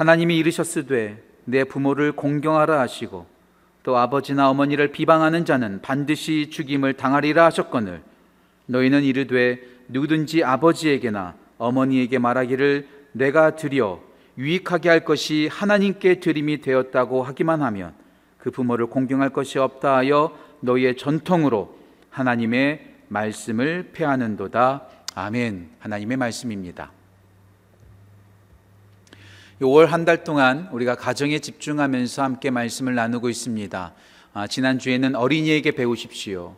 하나님이 이르셨으되 내 부모를 공경하라 하시고 또 아버지나 어머니를 비방하는 자는 반드시 죽임을 당하리라 하셨거늘 너희는 이르되 누구든지 아버지에게나 어머니에게 말하기를 내가 드려 유익하게 할 것이 하나님께 드림이 되었다고 하기만 하면 그 부모를 공경할 것이 없다 하여 너희의 전통으로 하나님의 말씀을 폐하는도다. 아멘. 하나님의 말씀입니다. 5월 한 달 동안 우리가 가정에 집중하면서 함께 말씀을 나누고 있습니다. 아, 지난주에는 어린이에게 배우십시오.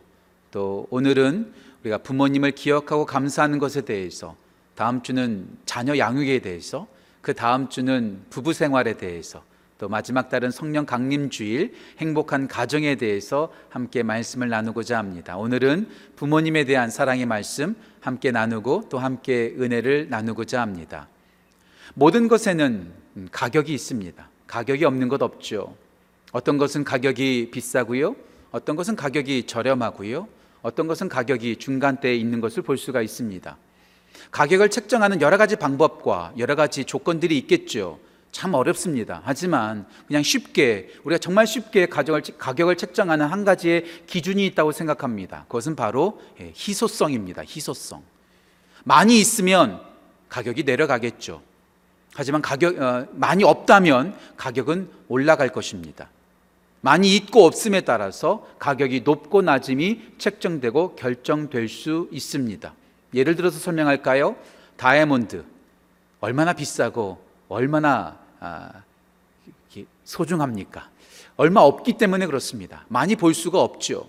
또 오늘은 우리가 부모님을 기억하고 감사하는 것에 대해서 다음 주는 자녀 양육에 대해서 그 다음 주는 부부 생활에 대해서 또 마지막 달은 성령 강림 주일 행복한 가정에 대해서 함께 말씀을 나누고자 합니다. 오늘은 부모님에 대한 사랑의 말씀 함께 나누고 또 함께 은혜를 나누고자 합니다. 모든 것에는 가격이 있습니다. 가격이 없는 것 없죠. 어떤 것은 가격이 비싸고요. 어떤 것은 가격이 저렴하고요. 어떤 것은 가격이 중간대에 있는 것을 볼 수가 있습니다. 가격을 책정하는 여러 가지 방법과 여러 가지 조건들이 있겠죠. 참 어렵습니다. 하지만 그냥 쉽게 우리가 정말 쉽게 가격을, 책정하는 한 가지의 기준이 있다고 생각합니다. 그것은 바로 예, 희소성입니다. 희소성. 많이 있으면 가격이 내려가겠죠. 하지만 가격 어, 많이 없다면 가격은 올라갈 것입니다. 많이 있고 없음에 따라서 가격이 높고 낮음이 책정되고 결정될 수 있습니다. 예를 들어서 설명할까요? 다이아몬드 얼마나 비싸고 얼마나 아, 소중합니까? 얼마 없기 때문에 그렇습니다. 많이 볼 수가 없죠.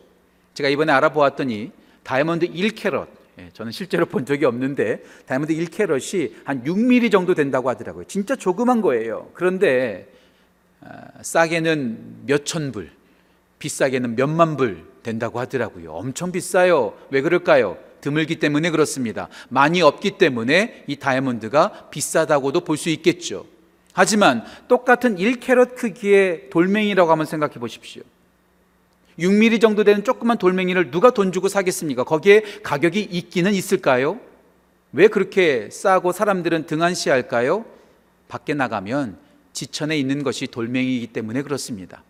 제가 이번에 알아보았더니 다이아몬드 1캐럿 예, 저는 실제로 본 적이 없는데 다이아몬드 1캐럿이 한 6mm 정도 된다고 하더라고요. 진짜 조그만 거예요. 그런데 아, 싸게는 몇천 불, 비싸게는 몇만 불 된다고 하더라고요. 엄청 비싸요. 왜 그럴까요? 드물기 때문에 그렇습니다. 많이 없기 때문에 이 다이아몬드가 비싸다고도 볼 수 있겠죠. 하지만 똑같은 1캐럿 크기의 돌멩이라고 한번 생각해 보십시오. 6mm 정도 되는 조그만 돌멩이를 누가 돈 주고 사겠습니까? 거기에 가격이 있기는 있을까요? 왜 그렇게 싸고 사람들은 등한시할까요? 밖에 나가면 지천에 있는 것이 돌멩이이기 때문에 그렇습니다.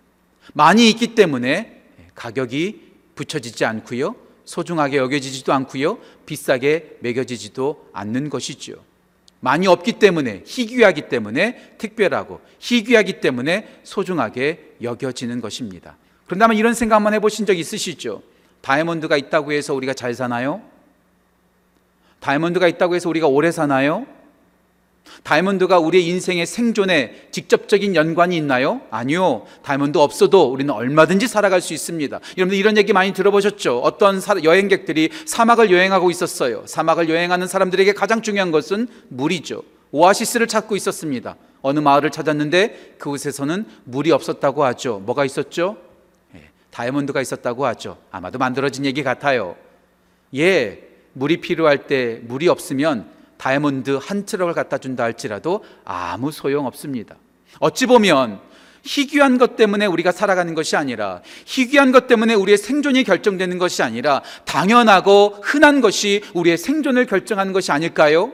많이 있기 때문에 가격이 붙여지지 않고요. 소중하게 여겨지지도 않고요. 비싸게 매겨지지도 않는 것이죠. 많이 없기 때문에 희귀하기 때문에 특별하고 희귀하기 때문에 소중하게 여겨지는 것입니다. 그런다면 이런 생각 한번 해보신 적 있으시죠? 다이아몬드가 있다고 해서 우리가 잘 사나요? 다이아몬드가 있다고 해서 우리가 오래 사나요? 다이아몬드가 우리의 인생의 생존에 직접적인 연관이 있나요? 아니요. 다이아몬드 없어도 우리는 얼마든지 살아갈 수 있습니다. 여러분들 이런 얘기 많이 들어보셨죠? 어떤 여행객들이 사막을 여행하고 있었어요. 사막을 여행하는 사람들에게 가장 중요한 것은 물이죠. 오아시스를 찾고 있었습니다. 어느 마을을 찾았는데 그곳에서는 물이 없었다고 하죠. 뭐가 있었죠? 예, 다이아몬드가 있었다고 하죠. 아마도 만들어진 얘기 같아요. 예, 물이 필요할 때 물이 없으면 다이아몬드 한 트럭을 갖다 준다 할지라도 아무 소용 없습니다. 어찌 보면 희귀한 것 때문에 우리가 살아가는 것이 아니라 희귀한 것 때문에 우리의 생존이 결정되는 것이 아니라 당연하고 흔한 것이 우리의 생존을 결정하는 것이 아닐까요?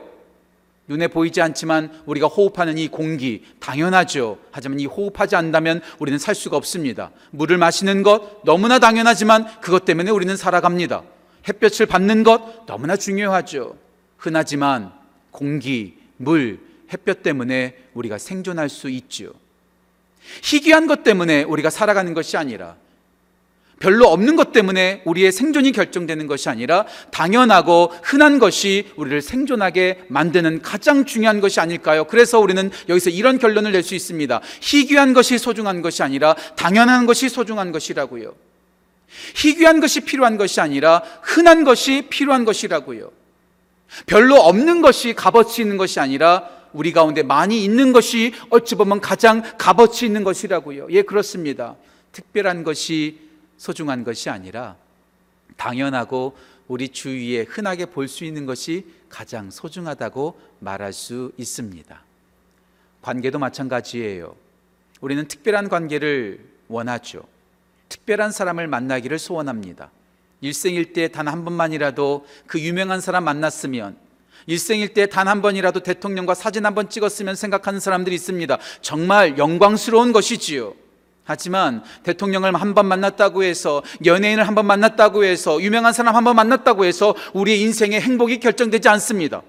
눈에 보이지 않지만 우리가 호흡하는 이 공기 당연하죠. 하지만 이 호흡하지 않다면 우리는 살 수가 없습니다. 물을 마시는 것 너무나 당연하지만 그것 때문에 우리는 살아갑니다. 햇볕을 받는 것 너무나 중요하죠. 흔하지만 공기, 물, 햇볕 때문에 우리가 생존할 수 있죠. 희귀한 것 때문에 우리가 살아가는 것이 아니라 별로 없는 것 때문에 우리의 생존이 결정되는 것이 아니라 당연하고 흔한 것이 우리를 생존하게 만드는 가장 중요한 것이 아닐까요? 그래서 우리는 여기서 이런 결론을 낼 수 있습니다. 희귀한 것이 소중한 것이 아니라 당연한 것이 소중한 것이라고요. 희귀한 것이 필요한 것이 아니라 흔한 것이 필요한 것이라고요. 별로 없는 것이 값어치 있는 것이 아니라 우리 가운데 많이 있는 것이 어찌 보면 가장 값어치 있는 것이라고요. 예, 그렇습니다. 특별한 것이 소중한 것이 아니라 당연하고 우리 주위에 흔하게 볼 수 있는 것이 가장 소중하다고 말할 수 있습니다. 관계도 마찬가지예요. 우리는 특별한 관계를 원하죠. 특별한 사람을 만나기를 소원합니다. 일생일 때 단 한 번만이라도 그 유명한 사람 만났으면 일생일 때 단 한 번이라도 대통령과 사진 한 번 찍었으면 생각하는 사람들이 있습니다. 정말 영광스러운 것이지요. 하지만 대통령을 한 번 만났다고 해서 연예인을 한 번 만났다고 해서 유명한 사람 한 번 만났다고 해서 우리의 인생의 행복이 결정되지 않습니다.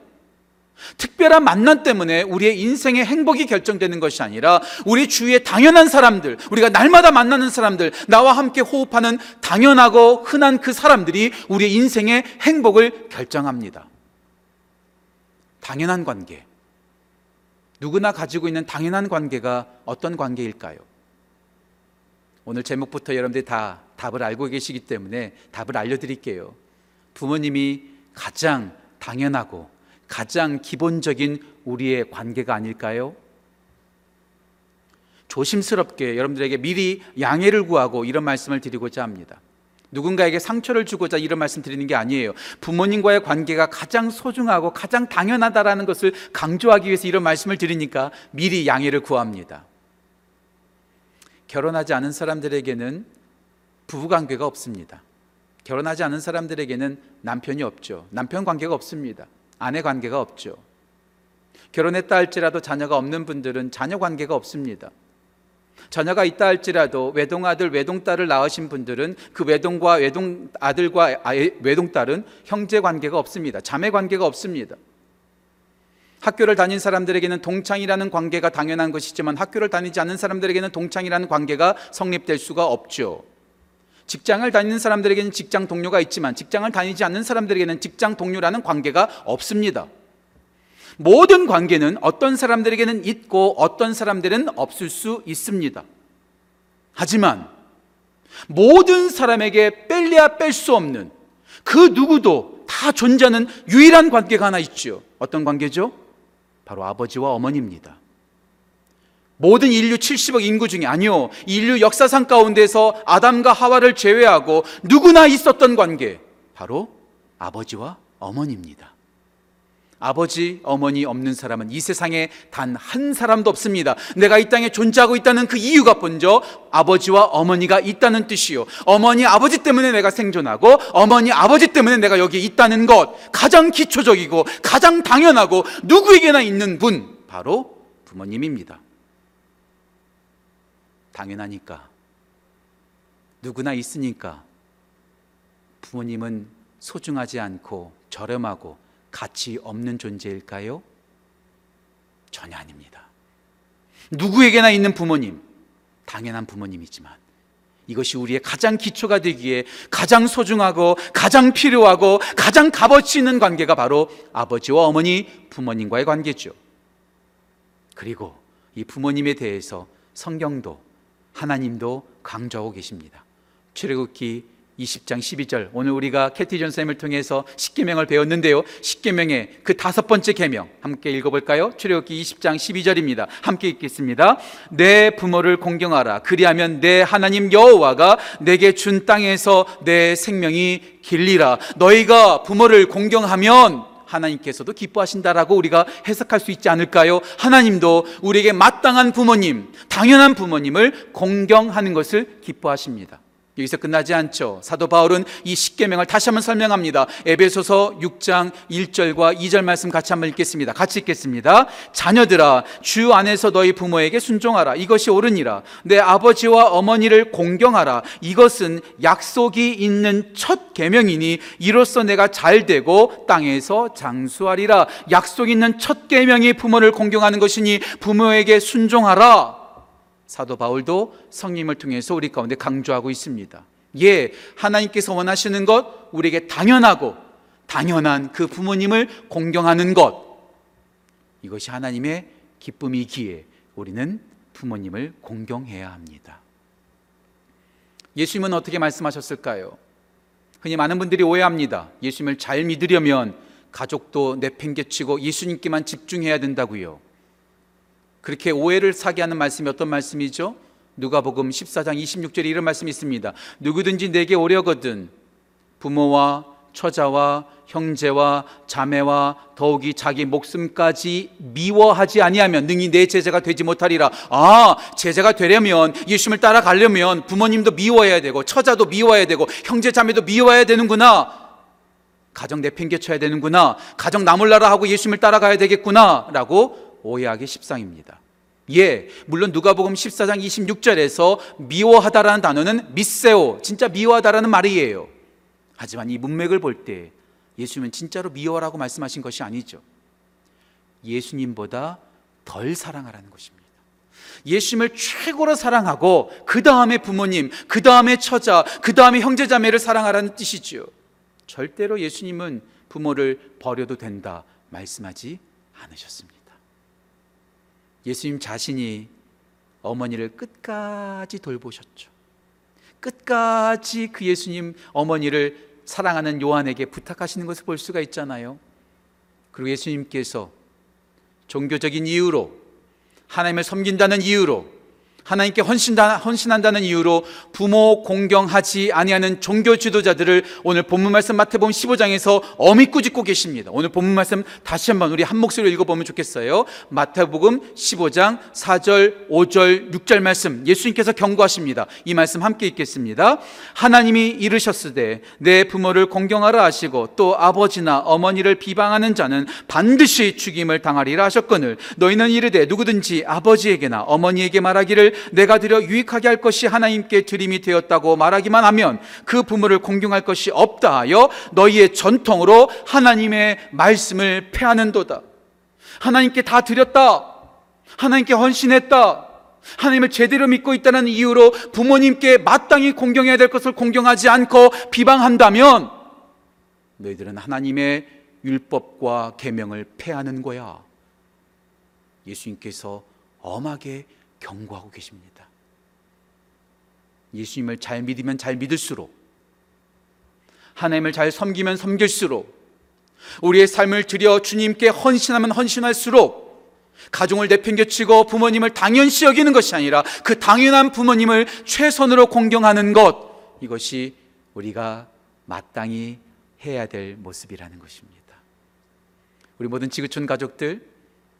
특별한 만남 때문에 우리의 인생의 행복이 결정되는 것이 아니라 우리 주위에 당연한 사람들, 우리가 날마다 만나는 사람들, 나와 함께 호흡하는 당연하고 흔한 그 사람들이 우리의 인생의 행복을 결정합니다. 당연한 관계. 누구나 가지고 있는 당연한 관계가 어떤 관계일까요? 오늘 제목부터 여러분들이 다 답을 알고 계시기 때문에 답을 알려드릴게요. 부모님이 가장 당연하고 가장 기본적인 우리의 관계가 아닐까요? 조심스럽게 여러분들에게 미리 양해를 구하고 이런 말씀을 드리고자 합니다. 누군가에게 상처를 주고자 이런 말씀 드리는 게 아니에요. 부모님과의 관계가 가장 소중하고 가장 당연하다라는 것을 강조하기 위해서 이런 말씀을 드리니까 미리 양해를 구합니다. 결혼하지 않은 사람들에게는 부부 관계가 없습니다. 결혼하지 않은 사람들에게는 남편이 없죠. 남편 관계가 없습니다. 아내 관계가 없죠. 결혼했다 할지라도 자녀가 없는 분들은 자녀 관계가 없습니다. 자녀가 있다 할지라도 외동아들, 외동딸을 낳으신 분들은 그 외동과 외동아들과 외동딸은 형제 관계가 없습니다. 자매 관계가 없습니다. 학교를 다닌 사람들에게는 동창이라는 관계가 당연한 것이지만 학교를 다니지 않는 사람들에게는 동창이라는 관계가 성립될 수가 없죠. 직장을 다니는 사람들에게는 직장 동료가 있지만 직장을 다니지 않는 사람들에게는 직장 동료라는 관계가 없습니다. 모든 관계는 어떤 사람들에게는 있고 어떤 사람들은 없을 수 있습니다. 하지만 모든 사람에게 뺄래야 뺄 수 없는 그 누구도 다 존재하는 유일한 관계가 하나 있죠. 어떤 관계죠? 바로 아버지와 어머니입니다. 모든 인류 70억 인구 중에 아니요. 인류 역사상 가운데서 아담과 하와를 제외하고 누구나 있었던 관계. 바로 아버지와 어머니입니다. 아버지, 어머니 없는 사람은 이 세상에 단 한 사람도 없습니다. 내가 이 땅에 존재하고 있다는 그 이유가 먼저 아버지와 어머니가 있다는 뜻이요. 어머니, 아버지 때문에 내가 생존하고 어머니, 아버지 때문에 내가 여기 있다는 것. 가장 기초적이고 가장 당연하고 누구에게나 있는 분. 바로 부모님입니다. 당연하니까. 누구나 있으니까. 부모님은 소중하지 않고 저렴하고 가치 없는 존재일까요? 전혀 아닙니다. 누구에게나 있는 부모님, 당연한 부모님이지만 이것이 우리의 가장 기초가 되기에 가장 소중하고 가장 필요하고 가장 값어치 있는 관계가 바로 아버지와 어머니, 부모님과의 관계죠. 그리고 이 부모님에 대해서 성경도 하나님도 강조하고 계십니다. 출애굽기 20장 12절 오늘 우리가 캐티 전 쌤을 통해서 십계명을 배웠는데요. 십계명의 그 다섯 번째 계명 함께 읽어볼까요? 출애굽기 20장 12절입니다. 함께 읽겠습니다. 내 부모를 공경하라. 그리하면 내 하나님 여호와가 내게 준 땅에서 내 생명이 길리라. 너희가 부모를 공경하면 하나님께서도 기뻐하신다라고 우리가 해석할 수 있지 않을까요? 하나님도 우리에게 마땅한 부모님, 당연한 부모님을 공경하는 것을 기뻐하십니다. 여기서 끝나지 않죠. 사도 바울은 이 십계명을 다시 한번 설명합니다. 에베소서 6장 1절과 2절 말씀 같이 한번 읽겠습니다. 같이 읽겠습니다. 자녀들아 주 안에서 너희 부모에게 순종하라. 이것이 옳으니라. 내 아버지와 어머니를 공경하라. 이것은 약속이 있는 첫 계명이니 이로써 내가 잘 되고 땅에서 장수하리라. 약속 있는 첫 계명이 부모를 공경하는 것이니 부모에게 순종하라. 사도 바울도 성님을 통해서 우리 가운데 강조하고 있습니다. 예, 하나님께서 원하시는 것, 우리에게 당연하고 당연한 그 부모님을 공경하는 것. 이것이 하나님의 기쁨이기에 우리는 부모님을 공경해야 합니다. 예수님은 어떻게 말씀하셨을까요? 흔히 많은 분들이 오해합니다. 예수님을 잘 믿으려면 가족도 내팽개치고 예수님께만 집중해야 된다고요. 그렇게 오해를 사게 하는 말씀이 어떤 말씀이죠? 누가복음 14장 26절에 이런 말씀이 있습니다. 누구든지 내게 오려거든 부모와 처자와 형제와 자매와 더욱이 자기 목숨까지 미워하지 아니하면 능히 내 제자가 되지 못하리라. 아, 제자가 되려면 예수님을 따라가려면 부모님도 미워해야 되고 처자도 미워해야 되고 형제 자매도 미워해야 되는구나. 가정 내팽개쳐야 되는구나. 가정 나몰라라 하고 예수님을 따라가야 되겠구나. 라고 오해하기 십상입니다. 예, 물론 누가복음 14장 26절에서 미워하다라는 단어는 미세오, 진짜 미워하다라는 말이에요. 하지만 이 문맥을 볼 때 예수님은 진짜로 미워라고 말씀하신 것이 아니죠. 예수님보다 덜 사랑하라는 것입니다. 예수님을 최고로 사랑하고 그 다음에 부모님, 그 다음에 처자, 그 다음에 형제자매를 사랑하라는 뜻이지요. 절대로 예수님은 부모를 버려도 된다 말씀하지 않으셨습니다. 예수님 자신이 어머니를 끝까지 돌보셨죠. 끝까지 그 예수님 어머니를 사랑하는 요한에게 부탁하시는 것을 볼 수가 있잖아요. 그리고 예수님께서 종교적인 이유로 하나님을 섬긴다는 이유로 하나님께 헌신한다는 이유로 부모 공경하지 아니하는 종교 지도자들을 오늘 본문 말씀 마태복음 15장에서 어미 꾸짖고 계십니다. 오늘 본문 말씀 다시 한번 우리 한 목소리로 읽어보면 좋겠어요. 마태복음 15장 4절, 5절, 6절 말씀 예수님께서 경고하십니다. 이 말씀 함께 읽겠습니다. 하나님이 이르셨으되 내 부모를 공경하라 하시고 또 아버지나 어머니를 비방하는 자는 반드시 죽임을 당하리라 하셨거늘 너희는 이르되 누구든지 아버지에게나 어머니에게 말하기를 내가 드려 유익하게 할 것이 하나님께 드림이 되었다고 말하기만 하면 그 부모를 공경할 것이 없다 하여 너희의 전통으로 하나님의 말씀을 패하는도다. 하나님께 다 드렸다. 하나님께 헌신했다. 하나님을 제대로 믿고 있다는 이유로 부모님께 마땅히 공경해야 될 것을 공경하지 않고 비방한다면 너희들은 하나님의 율법과 계명을 패하는 거야. 예수님께서 엄하게 경고하고 계십니다. 예수님을 잘 믿으면 잘 믿을수록 하나님을 잘 섬기면 섬길수록 우리의 삶을 들여 주님께 헌신하면 헌신할수록 가정을 내팽개치고 부모님을 당연시 여기는 것이 아니라 그 당연한 부모님을 최선으로 공경하는 것 이것이 우리가 마땅히 해야 될 모습이라는 것입니다. 우리 모든 지구촌 가족들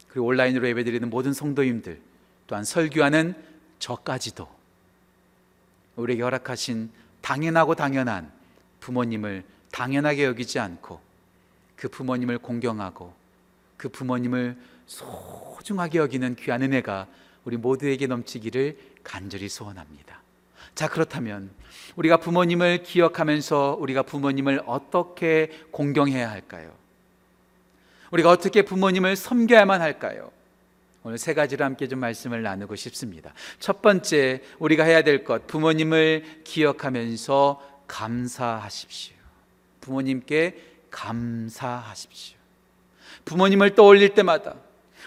그리고 온라인으로 예배드리는 모든 성도님들 또한 설교하는 저까지도 우리에게 허락하신 당연하고 당연한 부모님을 당연하게 여기지 않고 그 부모님을 공경하고 그 부모님을 소중하게 여기는 귀한 은혜가 우리 모두에게 넘치기를 간절히 소원합니다. 자, 그렇다면 우리가 부모님을 기억하면서 우리가 부모님을 어떻게 공경해야 할까요? 우리가 어떻게 부모님을 섬겨야만 할까요? 오늘 세 가지로 함께 좀 말씀을 나누고 싶습니다. 첫 번째, 우리가 해야 될 것, 부모님을 기억하면서 감사하십시오. 부모님께 감사하십시오. 부모님을 떠올릴 때마다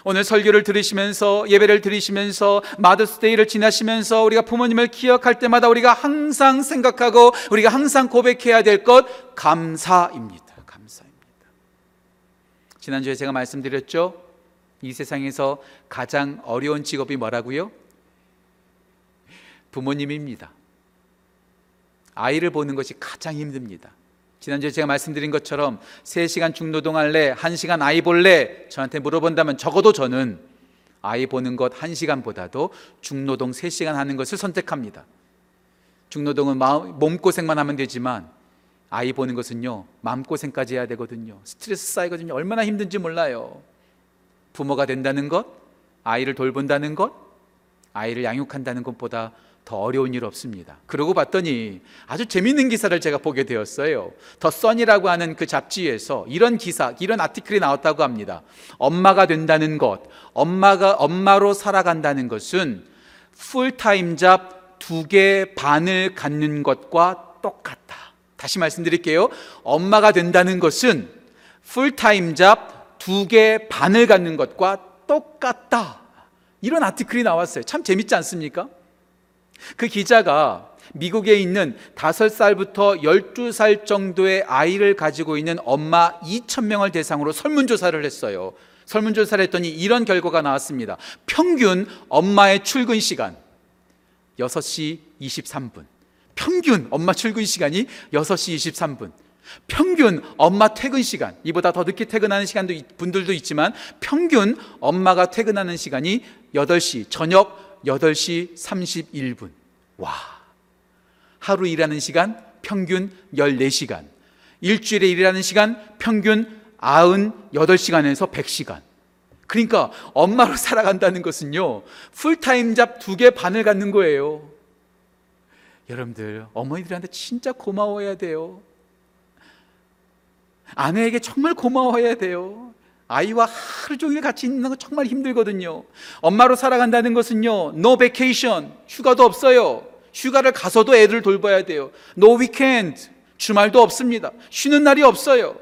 오늘 설교를 들으시면서 예배를 들으시면서 마더스데이를 지나시면서 우리가 부모님을 기억할 때마다 우리가 항상 생각하고 우리가 항상 고백해야 될 것 감사입니다. 감사입니다. 지난주에 제가 말씀드렸죠. 이 세상에서 가장 어려운 직업이 뭐라고요? 부모님입니다. 아이를 보는 것이 가장 힘듭니다. 지난주에 제가 말씀드린 것처럼 3시간 중노동 할래, 1시간 아이 볼래? 저한테 물어본다면 적어도 저는 아이 보는 것 1시간보다도 중노동 3시간 하는 것을 선택합니다. 중노동은 몸고생만 하면 되지만 아이 보는 것은요, 마음고생까지 해야 되거든요. 스트레스 쌓이거든요. 얼마나 힘든지 몰라요. 부모가 된다는 것, 아이를 돌본다는 것, 아이를 양육한다는 것보다 더 어려운 일 없습니다. 그러고 봤더니 아주 재밌는 기사를 제가 보게 되었어요. 더 써니라고 하는 그 잡지에서 이런 기사, 이런 아티클이 나왔다고 합니다. 엄마가 된다는 것, 엄마가 엄마로 살아간다는 것은 풀타임 잡 두 개 반을 갖는 것과 똑같다. 다시 말씀드릴게요. 엄마가 된다는 것은 풀타임 잡 두 개 반을 갖는 것과 똑같다. 이런 아티클이 나왔어요. 참 재밌지 않습니까? 그 기자가 미국에 있는 5살부터 12살 정도의 아이를 가지고 있는 엄마 2,000명을 대상으로 설문조사를 했어요. 설문조사를 했더니 이런 결과가 나왔습니다. 평균 엄마의 출근 시간 6시 23분. 평균 엄마 출근 시간이 6시 23분. 평균 엄마 퇴근 시간, 이보다 더 늦게 퇴근하는 시간도 분들도 있지만 평균 엄마가 퇴근하는 시간이 8시, 저녁 8시 31분. 와. 하루 일하는 시간 평균 14시간. 일주일에 일하는 시간 평균 98시간에서 100시간. 그러니까 엄마로 살아간다는 것은요, 풀타임 잡 두 개 반을 갖는 거예요. 여러분들, 어머니들한테 진짜 고마워해야 돼요. 아내에게 정말 고마워해야 돼요. 아이와 하루 종일 같이 있는 거 정말 힘들거든요. 엄마로 살아간다는 것은요, no vacation, 휴가도 없어요. 휴가를 가서도 애들을 돌봐야 돼요. no weekend, 주말도 없습니다. 쉬는 날이 없어요.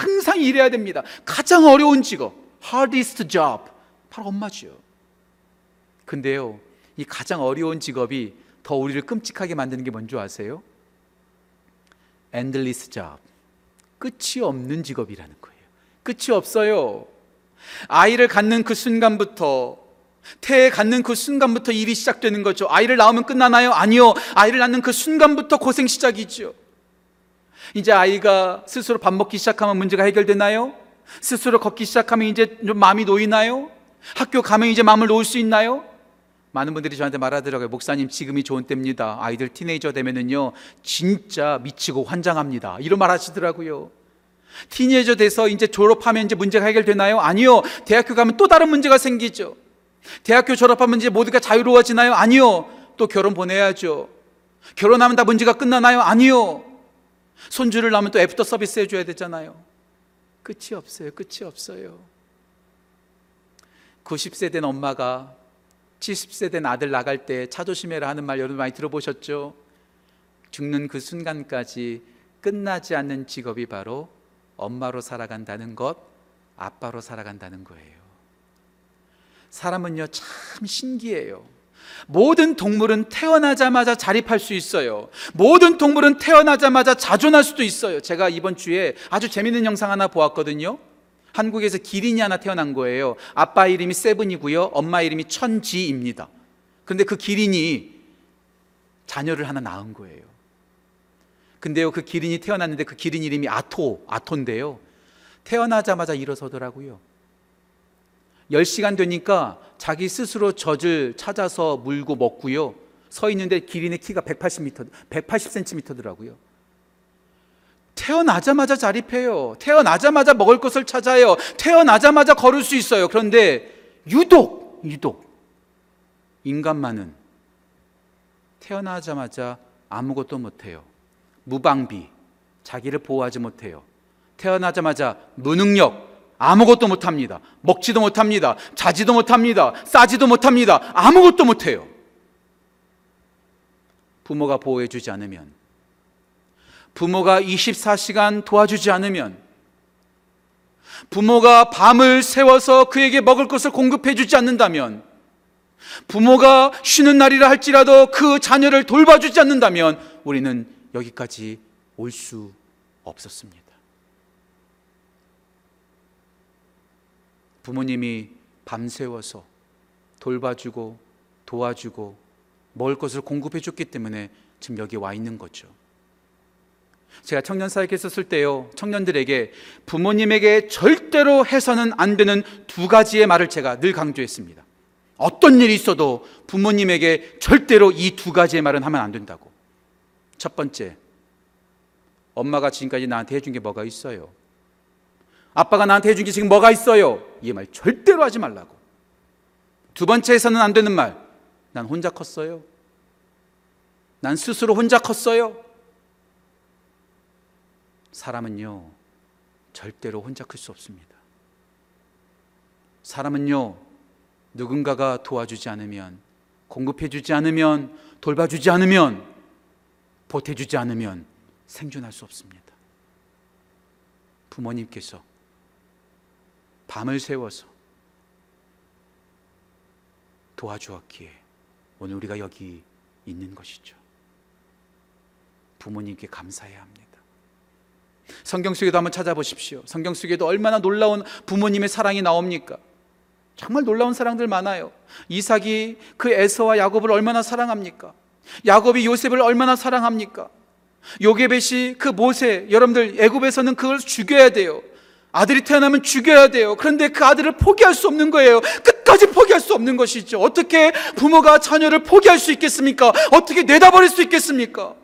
항상 일해야 됩니다. 가장 어려운 직업, hardest job, 바로 엄마지요. 근데요, 이 가장 어려운 직업이 더 우리를 끔찍하게 만드는 게 뭔지 아세요? endless job. 끝이 없는 직업이라는 거예요. 끝이 없어요. 아이를 갖는 그 순간부터 태에 갖는 그 순간부터 일이 시작되는 거죠. 아이를 낳으면 끝나나요? 아니요. 아이를 낳는 그 순간부터 고생 시작이죠. 이제 아이가 스스로 밥 먹기 시작하면 문제가 해결되나요? 스스로 걷기 시작하면 이제 좀 마음이 놓이나요? 학교 가면 이제 마음을 놓을 수 있나요? 많은 분들이 저한테 말하더라고요. 목사님, 지금이 좋은 때입니다. 아이들 티네이저 되면은요, 진짜 미치고 환장합니다. 이런 말 하시더라고요. 티네이저 돼서 이제 졸업하면 이제 문제가 해결되나요? 아니요. 대학교 가면 또 다른 문제가 생기죠. 대학교 졸업하면 이제 모두가 자유로워지나요? 아니요. 또 결혼 보내야죠. 결혼하면 다 문제가 끝나나요? 아니요. 손주를 낳으면 또 애프터 서비스 해줘야 되잖아요. 끝이 없어요. 끝이 없어요. 90세 된 엄마가 70세 된 아들 나갈 때 차 조심해라 하는 말 여러분 많이 들어보셨죠? 죽는 그 순간까지 끝나지 않는 직업이 바로 엄마로 살아간다는 것, 아빠로 살아간다는 거예요. 사람은요, 참 신기해요. 모든 동물은 태어나자마자 자립할 수 있어요. 모든 동물은 태어나자마자 자존할 수도 있어요. 제가 이번 주에 아주 재밌는 영상 하나 보았거든요. 한국에서 기린이 하나 태어난 거예요. 아빠 이름이 세븐이고요. 엄마 이름이 천지입니다. 그런데 그 기린이 자녀를 하나 낳은 거예요. 근데요, 그 기린이 태어났는데 그 기린 이름이 아토, 아토인데요. 태어나자마자 일어서더라고요. 10시간 되니까 자기 스스로 젖을 찾아서 물고 먹고요. 서 있는데 기린의 키가 180m, 180cm더라고요. 태어나자마자 자립해요. 태어나자마자 먹을 것을 찾아요. 태어나자마자 걸을 수 있어요. 그런데 유독, 유독, 인간만은 태어나자마자 아무것도 못해요. 무방비, 자기를 보호하지 못해요. 태어나자마자 무능력, 아무것도 못합니다. 먹지도 못합니다. 자지도 못합니다. 싸지도 못합니다. 아무것도 못해요. 부모가 보호해주지 않으면, 부모가 24시간 도와주지 않으면, 부모가 밤을 새워서 그에게 먹을 것을 공급해 주지 않는다면, 부모가 쉬는 날이라 할지라도 그 자녀를 돌봐주지 않는다면, 우리는 여기까지 올 수 없었습니다. 부모님이 밤새워서 돌봐주고 도와주고 먹을 것을 공급해 줬기 때문에 지금 여기 와 있는 거죠. 제가 청년 사역에 있었을 때요, 청년들에게 부모님에게 절대로 해서는 안 되는 두 가지의 말을 제가 늘 강조했습니다. 어떤 일이 있어도 부모님에게 절대로 이 두 가지의 말은 하면 안 된다고. 첫 번째, 엄마가 지금까지 나한테 해준 게 뭐가 있어요? 아빠가 나한테 해준 게 지금 뭐가 있어요? 이 말 절대로 하지 말라고. 두 번째에서는 안 되는 말. 난 혼자 컸어요. 난 스스로 혼자 컸어요. 사람은요, 절대로 혼자 클 수 없습니다. 사람은요, 누군가가 도와주지 않으면, 공급해주지 않으면, 돌봐주지 않으면, 보태주지 않으면 생존할 수 없습니다. 부모님께서 밤을 새워서 도와주었기에 오늘 우리가 여기 있는 것이죠. 부모님께 감사해야 합니다. 성경 속에도 한번 찾아보십시오. 성경 속에도 얼마나 놀라운 부모님의 사랑이 나옵니까? 정말 놀라운 사랑들 많아요. 이삭이 그 에서와 야곱을 얼마나 사랑합니까? 야곱이 요셉을 얼마나 사랑합니까? 요게벳이 그 모세, 여러분들 애굽에서는 그걸 죽여야 돼요. 아들이 태어나면 죽여야 돼요. 그런데 그 아들을 포기할 수 없는 거예요. 끝까지 포기할 수 없는 것이죠. 어떻게 부모가 자녀를 포기할 수 있겠습니까? 어떻게 내다버릴 수 있겠습니까?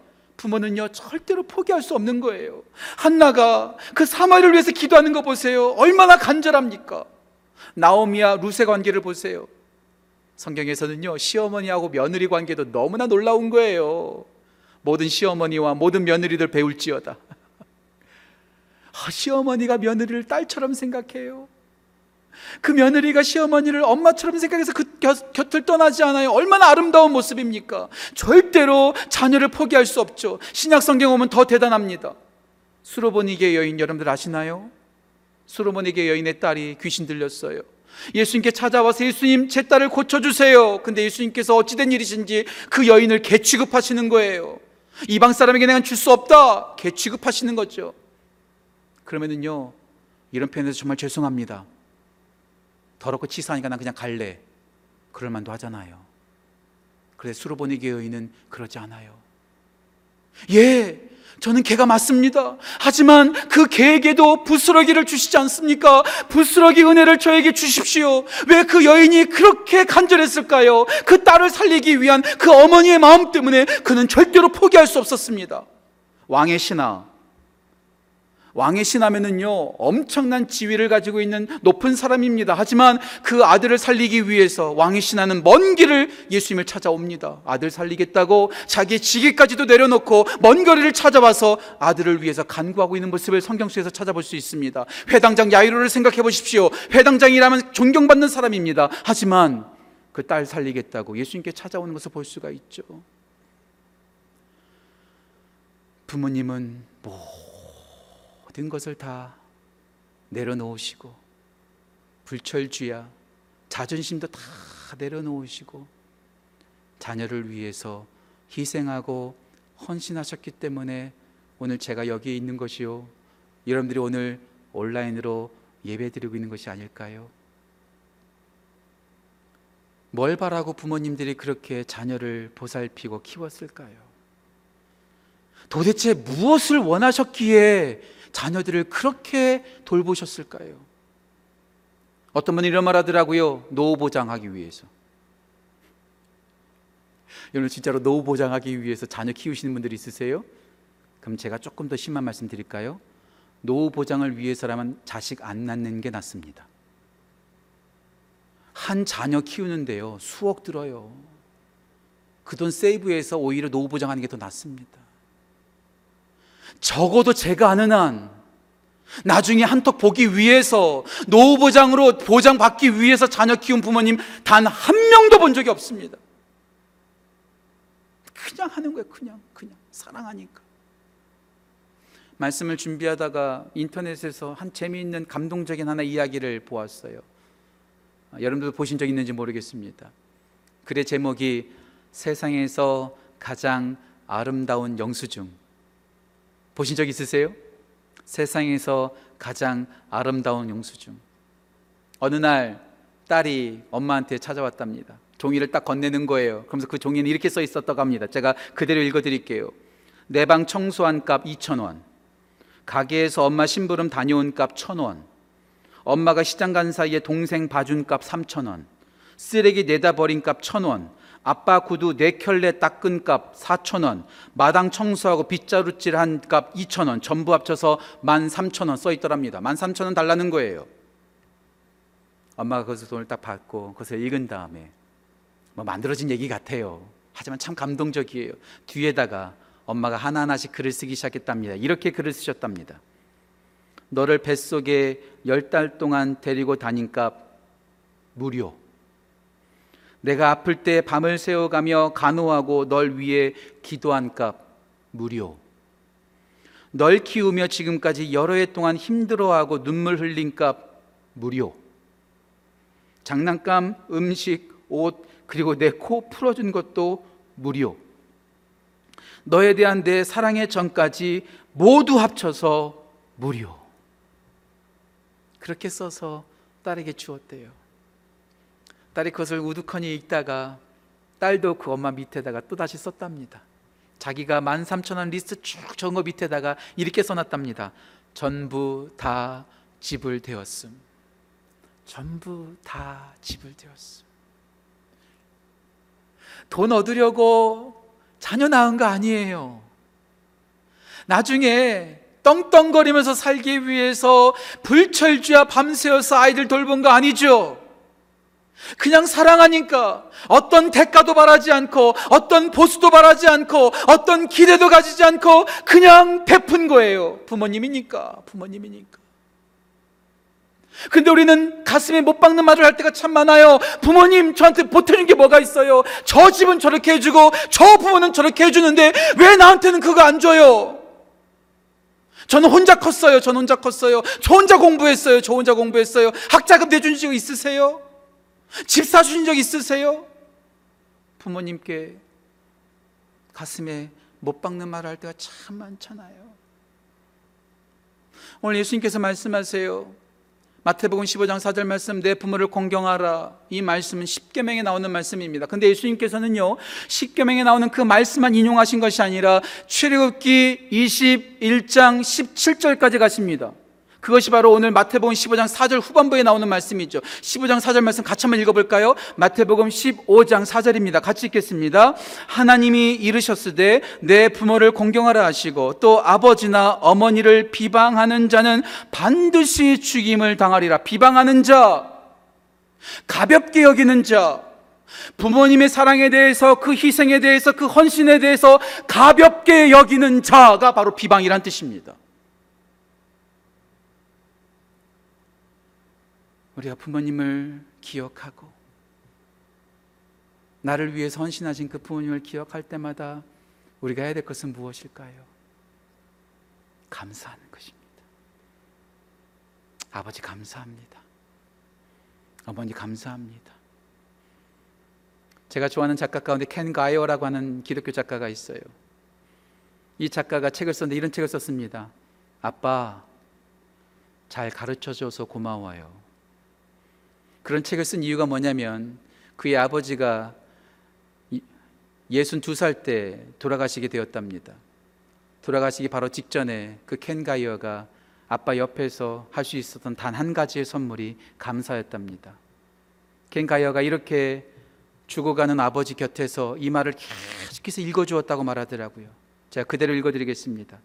부모는요 절대로 포기할 수 없는 거예요. 한나가 그 사마리를 위해서 기도하는 거 보세요. 얼마나 간절합니까? 나오미와 루세 관계를 보세요. 성경에서는요 시어머니하고 며느리 관계도 너무나 놀라운 거예요. 모든 시어머니와 모든 며느리들 배울지어다. 아, 시어머니가 며느리를 딸처럼 생각해요. 그 며느리가 시어머니를 엄마처럼 생각해서 그 곁, 곁을 떠나지 않아요. 얼마나 아름다운 모습입니까? 절대로 자녀를 포기할 수 없죠. 신약 성경 오면 더 대단합니다. 수로보니게 여인 여러분들 아시나요? 수로보니게 여인의 딸이 귀신 들렸어요. 예수님께 찾아와서 예수님 제 딸을 고쳐주세요. 근데 예수님께서 어찌된 일이신지 그 여인을 개 취급하시는 거예요. 이방 사람에게 내가 줄 수 없다. 개 취급하시는 거죠. 그러면은요, 이런 표현에서 정말 죄송합니다. 더럽고 치사하니까 난 그냥 갈래. 그럴 만도 하잖아요. 그래 수로보니게 여인은 그러지 않아요. 예, 저는 개가 맞습니다. 하지만 그 개에게도 부스러기를 주시지 않습니까? 부스러기 은혜를 저에게 주십시오. 왜 그 여인이 그렇게 간절했을까요? 그 딸을 살리기 위한 그 어머니의 마음 때문에 그는 절대로 포기할 수 없었습니다. 왕의 신하, 왕의 신하면은요 엄청난 지위를 가지고 있는 높은 사람입니다. 하지만 그 아들을 살리기 위해서 왕의 신하는 먼 길을 예수님을 찾아옵니다. 아들 살리겠다고 자기의 직위까지도 내려놓고 먼 거리를 찾아와서 아들을 위해서 간구하고 있는 모습을 성경 속에서 찾아볼 수 있습니다. 회당장 야이로를 생각해 보십시오. 회당장이라면 존경받는 사람입니다. 하지만 그 딸 살리겠다고 예수님께 찾아오는 것을 볼 수가 있죠. 부모님은 모든 것을 다 내려놓으시고 불철주야 자존심도 다 내려놓으시고 자녀를 위해서 희생하고 헌신하셨기 때문에 오늘 제가 여기에 있는 것이요 여러분들이 오늘 온라인으로 예배드리고 있는 것이 아닐까요? 뭘 바라고 부모님들이 그렇게 자녀를 보살피고 키웠을까요? 도대체 무엇을 원하셨기에 자녀들을 그렇게 돌보셨을까요? 어떤 분이 이런 말 하더라고요. 노후 보장하기 위해서. 여러분 진짜로 노후 보장하기 위해서 자녀 키우시는 분들이 있으세요? 그럼 제가 조금 더 심한 말씀 드릴까요? 노후 보장을 위해서라면 자식 안 낳는 게 낫습니다. 한 자녀 키우는데요. 수억 들어요. 그 돈 세이브해서 오히려 노후 보장하는 게 더 낫습니다. 적어도 제가 아는 한 나중에 한턱 보기 위해서 노후 보장으로 보장받기 위해서 자녀 키운 부모님 단 한 명도 본 적이 없습니다. 그냥 하는 거예요. 그냥 그냥 사랑하니까. 말씀을 준비하다가 인터넷에서 한 재미있는 감동적인 하나 이야기를 보았어요. 아, 여러분들도 보신 적 있는지 모르겠습니다. 글의 제목이 세상에서 가장 아름다운 영수증. 보신 적 있으세요? 세상에서 가장 아름다운 영수증. 어느 날 딸이 엄마한테 찾아왔답니다. 종이를 딱 건네는 거예요. 그러면서 그 종이는 이렇게 써 있었다고 합니다. 제가 그대로 읽어 드릴게요. 내 방 청소한 값 2,000원. 가게에서 엄마 심부름 다녀온 값 1,000원. 엄마가 시장 간 사이에 동생 봐준 값 3,000원. 쓰레기 내다 버린 값 1,000원. 아빠 구두 네 켤레 닦은 값 4,000원, 마당 청소하고 빗자루질 한 값 2,000원, 전부 합쳐서 13,000원 써 있더랍니다. 13,000원 달라는 거예요. 엄마가 거기서 돈을 딱 받고 그것을 읽은 다음에 뭐 만들어진 얘기 같아요. 하지만 참 감동적이에요. 뒤에다가 엄마가 하나하나씩 글을 쓰기 시작했답니다. 이렇게 글을 쓰셨답니다. 너를 뱃속에 열 달 동안 데리고 다닌 값 무료. 내가 아플 때 밤을 새워가며 간호하고 널 위해 기도한 값 무료. 널 키우며 지금까지 여러 해 동안 힘들어하고 눈물 흘린 값 무료. 장난감, 음식, 옷, 그리고 내 코 풀어준 것도 무료. 너에 대한 내 사랑의 전까지 모두 합쳐서 무료. 그렇게 써서 딸에게 주었대요. 딸이 그것을 우두커니 읽다가 딸도 그 엄마 밑에다가 또 다시 썼답니다. 자기가 13,000원 리스트 쭉 적은 거 밑에다가 이렇게 써놨답니다. 전부 다 지불되었음. 전부 다 지불되었음. 돈 얻으려고 자녀 낳은 거 아니에요. 나중에 떵떵거리면서 살기 위해서 불철주야 밤새워서 아이들 돌본 거 아니죠? 그냥 사랑하니까 어떤 대가도 바라지 않고 어떤 보수도 바라지 않고 어떤 기대도 가지지 않고 그냥 베푼 거예요. 부모님이니까, 부모님이니까. 근데 우리는 가슴에 못 박는 말을 할 때가 참 많아요. 부모님 저한테 보태준 게 뭐가 있어요? 저 집은 저렇게 해주고 저 부모는 저렇게 해주는데 왜 나한테는 그거 안 줘요? 저는 혼자 컸어요. 저는 혼자 컸어요. 저 혼자 공부했어요. 저 혼자 공부했어요. 학자금 내준 적 있으세요? 집 사주신 적 있으세요? 부모님께 가슴에 못 박는 말을 할 때가 참 많잖아요. 오늘 예수님께서 말씀하세요. 마태복음 15장 4절 말씀 내 부모를 공경하라. 이 말씀은 10계명에 나오는 말씀입니다. 근데 예수님께서는요. 10계명에 나오는 그 말씀만 인용하신 것이 아니라 출애굽기 21장 17절까지 가십니다. 그것이 바로 오늘 마태복음 15장 4절 후반부에 나오는 말씀이죠. 15장 4절 말씀 같이 한번 읽어볼까요? 마태복음 15장 4절입니다. 같이 읽겠습니다. 하나님이 이르셨으되 내 부모를 공경하라 하시고 또 아버지나 어머니를 비방하는 자는 반드시 죽임을 당하리라. 비방하는 자, 가볍게 여기는 자, 부모님의 사랑에 대해서 그 희생에 대해서 그 헌신에 대해서 가볍게 여기는 자가 바로 비방이란 뜻입니다. 우리가 부모님을 기억하고 나를 위해서 헌신하신 그 부모님을 기억할 때마다 우리가 해야 될 것은 무엇일까요? 감사하는 것입니다. 아버지 감사합니다. 어머니 감사합니다. 제가 좋아하는 작가 가운데 켄 가이어라고 하는 기독교 작가가 있어요. 이 작가가 책을 썼는데 이런 책을 썼습니다. 아빠 잘 가르쳐 줘서 고마워요. 그런 책을 쓴 이유가 뭐냐면 그의 아버지가 62살 때 돌아가시게 되었답니다. 돌아가시기 바로 직전에 그 켄 가이어가 아빠 옆에서 할 수 있었던 단 한 가지의 선물이 감사였답니다. 켄 가이어가 이렇게 죽어가는 아버지 곁에서 이 말을 계속해서 읽어주었다고 말하더라고요. 제가 그대로 읽어드리겠습니다.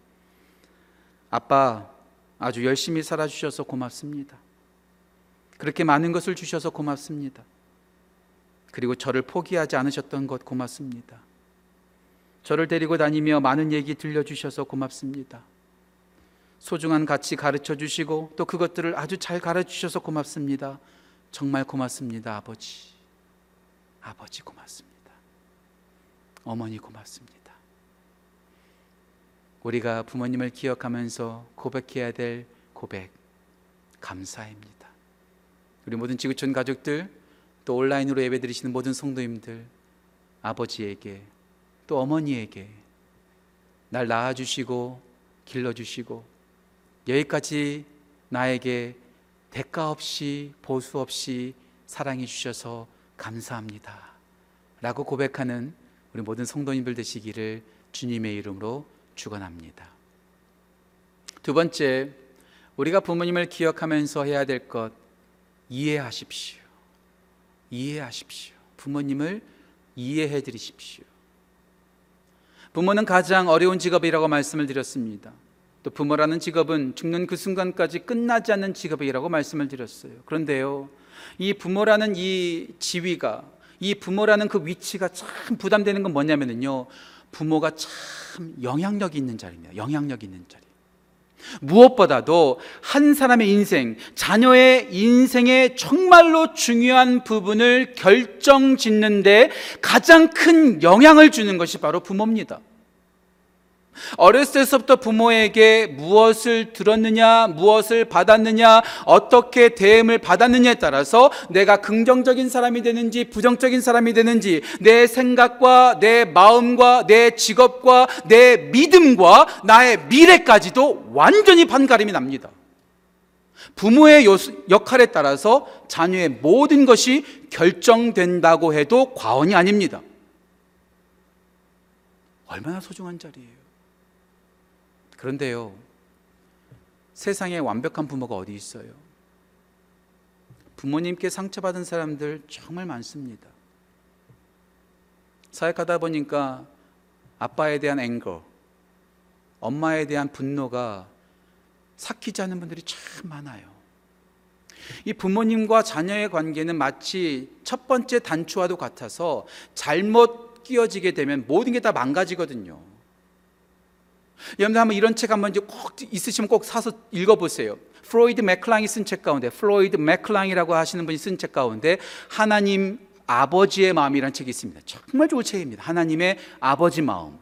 아빠 아주 열심히 살아주셔서 고맙습니다. 그렇게 많은 것을 주셔서 고맙습니다. 그리고 저를 포기하지 않으셨던 것 고맙습니다. 저를 데리고 다니며 많은 얘기 들려주셔서 고맙습니다. 소중한 가치 가르쳐 주시고 또 그것들을 아주 잘 가르쳐 주셔서 고맙습니다. 정말 고맙습니다, 아버지. 아버지 고맙습니다. 어머니 고맙습니다. 우리가 부모님을 기억하면서 고백해야 될 고백, 감사입니다. 우리 모든 지구촌 가족들 또 온라인으로 예배드리시는 모든 성도님들 아버지에게 또 어머니에게 날 낳아주시고 길러주시고 여기까지 나에게 대가 없이 보수 없이 사랑해 주셔서 감사합니다. 라고 고백하는 우리 모든 성도님들 되시기를 주님의 이름으로 축원합니다. 두 번째, 우리가 부모님을 기억하면서 해야 될 것 이해하십시오. 이해하십시오. 부모님을 이해해 드리십시오. 부모는 가장 어려운 직업이라고 말씀을 드렸습니다. 또 부모라는 직업은 죽는 그 순간까지 끝나지 않는 직업이라고 말씀을 드렸어요. 그런데요, 이 부모라는 이 지위가, 이 부모라는 그 위치가 참 부담되는 건 뭐냐면요, 부모가 참 영향력 있는 자리입니다. 영향력 있는 자리. 무엇보다도 한 사람의 인생, 자녀의 인생의 정말로 중요한 부분을 결정 짓는데 가장 큰 영향을 주는 것이 바로 부모입니다. 어렸을 때부터 부모에게 무엇을 들었느냐, 무엇을 받았느냐, 어떻게 대응을 받았느냐에 따라서 내가 긍정적인 사람이 되는지 부정적인 사람이 되는지 내 생각과 내 마음과 내 직업과 내 믿음과 나의 미래까지도 완전히 반가림이 납니다. 부모의 역할에 따라서 자녀의 모든 것이 결정된다고 해도 과언이 아닙니다. 얼마나 소중한 자리예요. 그런데요, 세상에 완벽한 부모가 어디 있어요? 부모님께 상처받은 사람들 정말 많습니다. 사역하다 보니까 아빠에 대한 앵거, 엄마에 대한 분노가 삭히지 않는 분들이 참 많아요. 이 부모님과 자녀의 관계는 마치 첫 번째 단추와도 같아서 잘못 끼어지게 되면 모든 게 다 망가지거든요. 여러분들 한번 이런 책 한번 이제 꼭 있으시면 꼭 사서 읽어보세요. 플로이드 맥클랑이 쓴 책 가운데 플로이드 맥클랑이라고 하시는 분이 쓴 책 가운데 하나님 아버지의 마음이라는 책이 있습니다. 정말 좋은 책입니다. 하나님의 아버지 마음.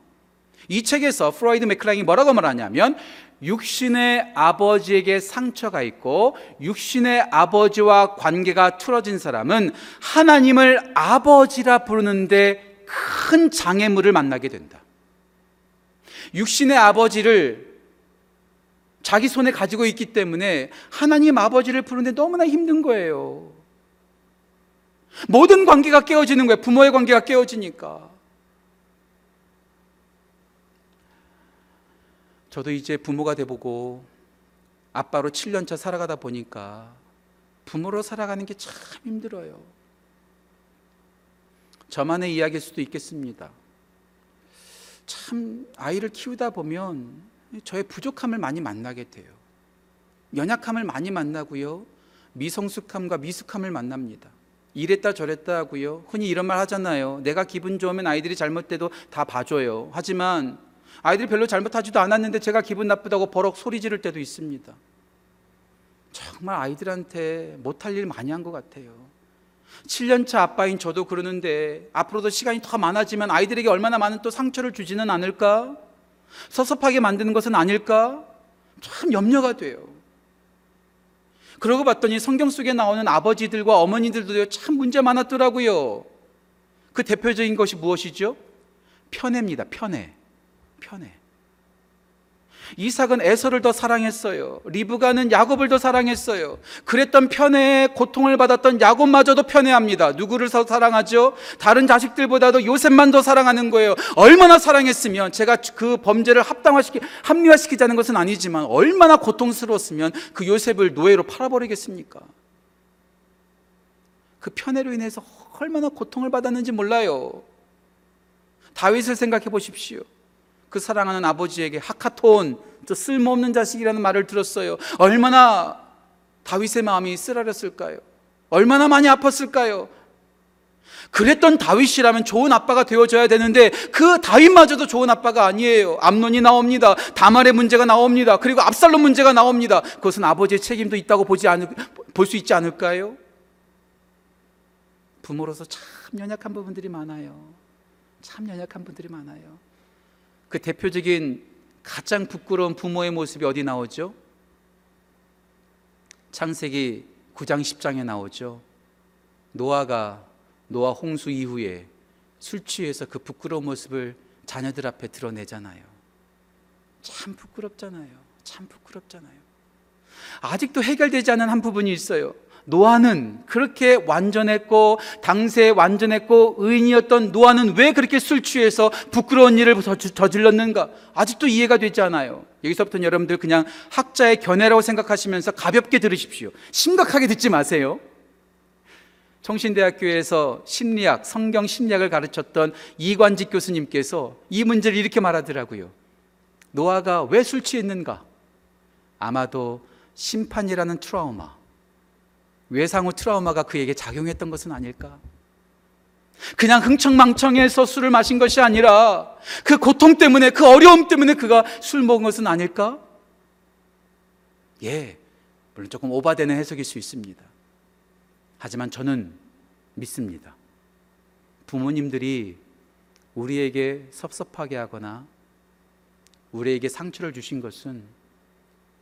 이 책에서 프로이드 맥클랑이 뭐라고 말하냐면 육신의 아버지에게 상처가 있고 육신의 아버지와 관계가 틀어진 사람은 하나님을 아버지라 부르는데 큰 장애물을 만나게 된다. 육신의 아버지를 자기 손에 가지고 있기 때문에 하나님 아버지를 부르는데 너무나 힘든 거예요. 모든 관계가 깨어지는 거예요. 부모의 관계가 깨어지니까. 저도 이제 부모가 돼보고 아빠로 7년차 살아가다 보니까 부모로 살아가는 게 참 힘들어요. 저만의 이야기일 수도 있겠습니다. 참 아이를 키우다 보면 저의 부족함을 많이 만나게 돼요. 연약함을 많이 만나고요. 미성숙함과 미숙함을 만납니다. 이랬다 저랬다 하고요. 흔히 이런 말 하잖아요. 내가 기분 좋으면 아이들이 잘못돼도 다 봐줘요. 하지만 아이들이 별로 잘못하지도 않았는데 제가 기분 나쁘다고 버럭 소리 지를 때도 있습니다. 정말 아이들한테 못할 일 많이 한 것 같아요. 7년차 아빠인 저도 그러는데 앞으로도 시간이 더 많아지면 아이들에게 얼마나 많은 또 상처를 주지는 않을까? 섭섭하게 만드는 것은 아닐까? 참 염려가 돼요. 그러고 봤더니 성경 속에 나오는 아버지들과 어머니들도 참 문제 많았더라고요. 그 대표적인 것이 무엇이죠? 편애입니다. 편애. 편애. 이삭은 에서를 더 사랑했어요. 리브가는 야곱을 더 사랑했어요. 그랬던 편애에 고통을 받았던 야곱마저도 편애합니다. 누구를 더 사랑하죠? 다른 자식들보다도 요셉만 더 사랑하는 거예요. 얼마나 사랑했으면 제가 그 범죄를 합당화시키 합리화시키자는 것은 아니지만 얼마나 고통스러웠으면 그 요셉을 노예로 팔아버리겠습니까? 그 편애로 인해서 얼마나 고통을 받았는지 몰라요. 다윗을 생각해 보십시오. 그 사랑하는 아버지에게 하카톤, 저 쓸모없는 자식이라는 말을 들었어요. 얼마나 다윗의 마음이 쓰라렸을까요? 얼마나 많이 아팠을까요? 그랬던 다윗이라면 좋은 아빠가 되어줘야 되는데 그 다윗마저도 좋은 아빠가 아니에요. 암론이 나옵니다. 다말의 문제가 나옵니다. 그리고 압살롬 문제가 나옵니다. 그것은 아버지의 책임도 있다고 보지 않을 볼수 있지 않을까요? 부모로서 참 연약한 부분들이 많아요. 참 연약한 분들이 많아요. 그 대표적인 가장 부끄러운 부모의 모습이 어디 나오죠? 창세기 9장 10장에 나오죠. 노아가 노아 홍수 이후에 술 취해서 그 부끄러운 모습을 자녀들 앞에 드러내잖아요. 참 부끄럽잖아요. 참 부끄럽잖아요. 아직도 해결되지 않은 한 부분이 있어요. 노아는 그렇게 완전했고 당세에 완전했고 의인이었던 노아는 왜 그렇게 술 취해서 부끄러운 일을 저질렀는가? 아직도 이해가 되지 않아요. 여기서부터는 여러분들 그냥 학자의 견해라고 생각하시면서 가볍게 들으십시오. 심각하게 듣지 마세요. 청신대학교에서 심리학, 성경 심리학을 가르쳤던 이관직 교수님께서 이 문제를 이렇게 말하더라고요. 노아가 왜 술 취했는가? 아마도 심판이라는 트라우마, 외상후 트라우마가 그에게 작용했던 것은 아닐까? 그냥 흥청망청해서 술을 마신 것이 아니라 그 고통 때문에 그 어려움 때문에 그가 술 먹은 것은 아닐까? 예, 물론 조금 오바되는 해석일 수 있습니다. 하지만 저는 믿습니다. 부모님들이 우리에게 섭섭하게 하거나 우리에게 상처를 주신 것은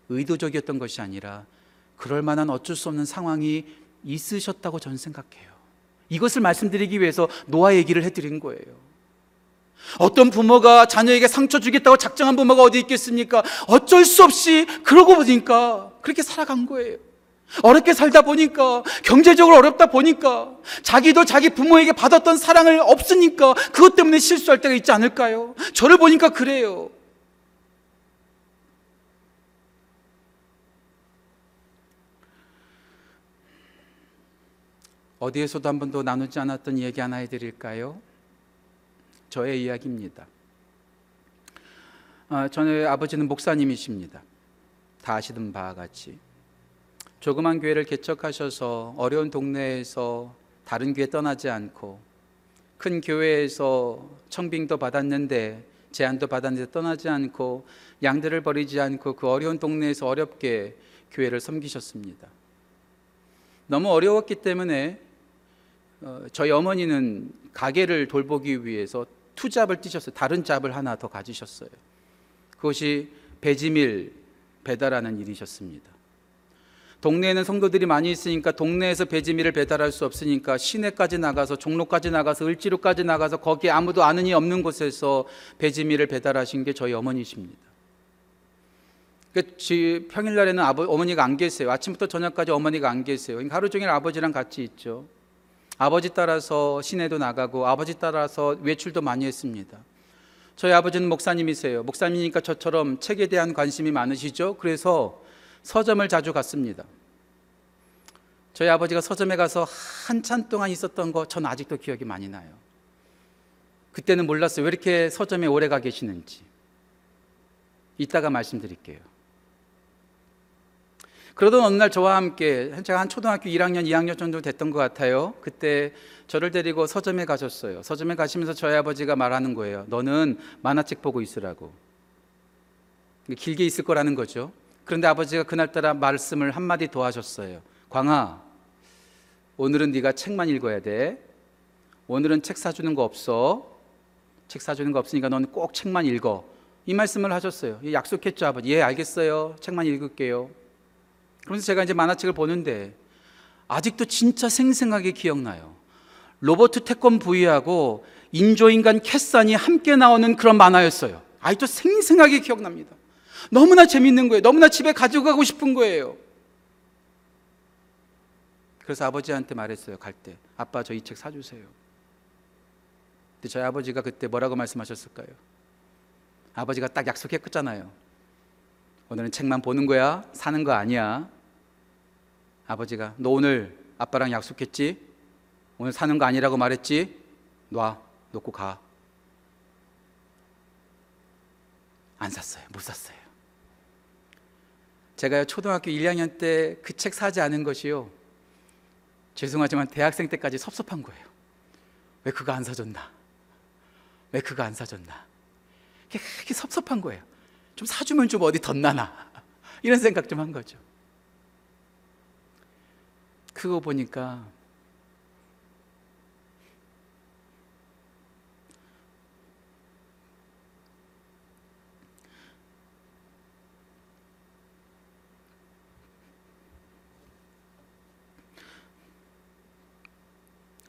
의도적이었던 것이 아니라 그럴 만한 어쩔 수 없는 상황이 있으셨다고 저는 생각해요. 이것을 말씀드리기 위해서 노아 얘기를 해드린 거예요. 어떤 부모가 자녀에게 상처 주겠다고 작정한 부모가 어디 있겠습니까? 어쩔 수 없이 그러고 보니까 그렇게 살아간 거예요. 어렵게 살다 보니까 경제적으로 어렵다 보니까 자기도 자기 부모에게 받았던 사랑을 없으니까 그것 때문에 실수할 때가 있지 않을까요? 저를 보니까 그래요. 어디에서도 한 번도 나누지 않았던 이야기 하나 해드릴까요? 저의 이야기입니다. 아, 저는 아버지는 목사님이십니다. 다 아시던 바와 같이 조그만 교회를 개척하셔서 어려운 동네에서 다른 교회 떠나지 않고 큰 교회에서 청빙도 받았는데 제안도 받았는데 떠나지 않고 양들을 버리지 않고 그 어려운 동네에서 어렵게 교회를 섬기셨습니다. 너무 어려웠기 때문에 어, 저희 어머니는 가게를 돌보기 위해서 투잡을 뛰셨어요. 다른 잡을 하나 더 가지셨어요. 그것이 배지밀 배달하는 일이셨습니다. 동네에는 성도들이 많이 있으니까 동네에서 배지밀을 배달할 수 없으니까 시내까지 나가서 종로까지 나가서 을지로까지 나가서 거기 아무도 아는 이 없는 곳에서 배지밀을 배달하신 게 저희 어머니십니다. 그 평일날에는 아버, 어머니가 안 계세요. 아침부터 저녁까지 어머니가 안 계세요. 그러니까 하루 종일 아버지랑 같이 있죠. 아버지 따라서 시내도 나가고 아버지 따라서 외출도 많이 했습니다. 저희 아버지는 목사님이세요. 목사님이니까 저처럼 책에 대한 관심이 많으시죠. 그래서 서점을 자주 갔습니다. 저희 아버지가 서점에 가서 한참 동안 있었던 거 전 아직도 기억이 많이 나요. 그때는 몰랐어요. 왜 이렇게 서점에 오래 가 계시는지. 이따가 말씀드릴게요. 그러던 어느 날 저와 함께 제가 한 초등학교 1학년, 2학년 정도 됐던 것 같아요. 그때 저를 데리고 서점에 가셨어요. 서점에 가시면서 저희 아버지가 말하는 거예요. 너는 만화책 보고 있으라고. 길게 있을 거라는 거죠. 그런데 아버지가 그날따라 말씀을 한마디 더 하셨어요. 광아, 오늘은 네가 책만 읽어야 돼. 오늘은 책 사주는 거 없어. 책 사주는 거 없으니까 너는 꼭 책만 읽어. 이 말씀을 하셨어요. 약속했죠, 아버지. 예, 알겠어요. 책만 읽을게요. 그러면서 제가 이제 만화책을 보는데 아직도 진짜 생생하게 기억나요. 로버트 태권 부위하고 인조인간 캐산이 함께 나오는 그런 만화였어요. 아직도 생생하게 기억납니다. 너무나 재밌는 거예요. 너무나 집에 가져가고 싶은 거예요. 그래서 아버지한테 말했어요. 갈 때. 아빠 저 이 책 사주세요. 근데 저희 아버지가 그때 뭐라고 말씀하셨을까요? 아버지가 딱 약속했잖아요. 오늘은 책만 보는 거야. 사는 거 아니야. 아버지가 너 오늘 아빠랑 약속했지? 오늘 사는 거 아니라고 말했지? 놔. 놓고 가. 안 샀어요. 못 샀어요. 제가 초등학교 1, 2학년 때 그 책 사지 않은 것이요. 죄송하지만 대학생 때까지 섭섭한 거예요. 왜 그거 안 사줬나? 왜 그거 안 사줬나? 그게 섭섭한 거예요. 좀 사주면 좀 어디 덧나나? 이런 생각 좀 한 거죠. 그거 보니까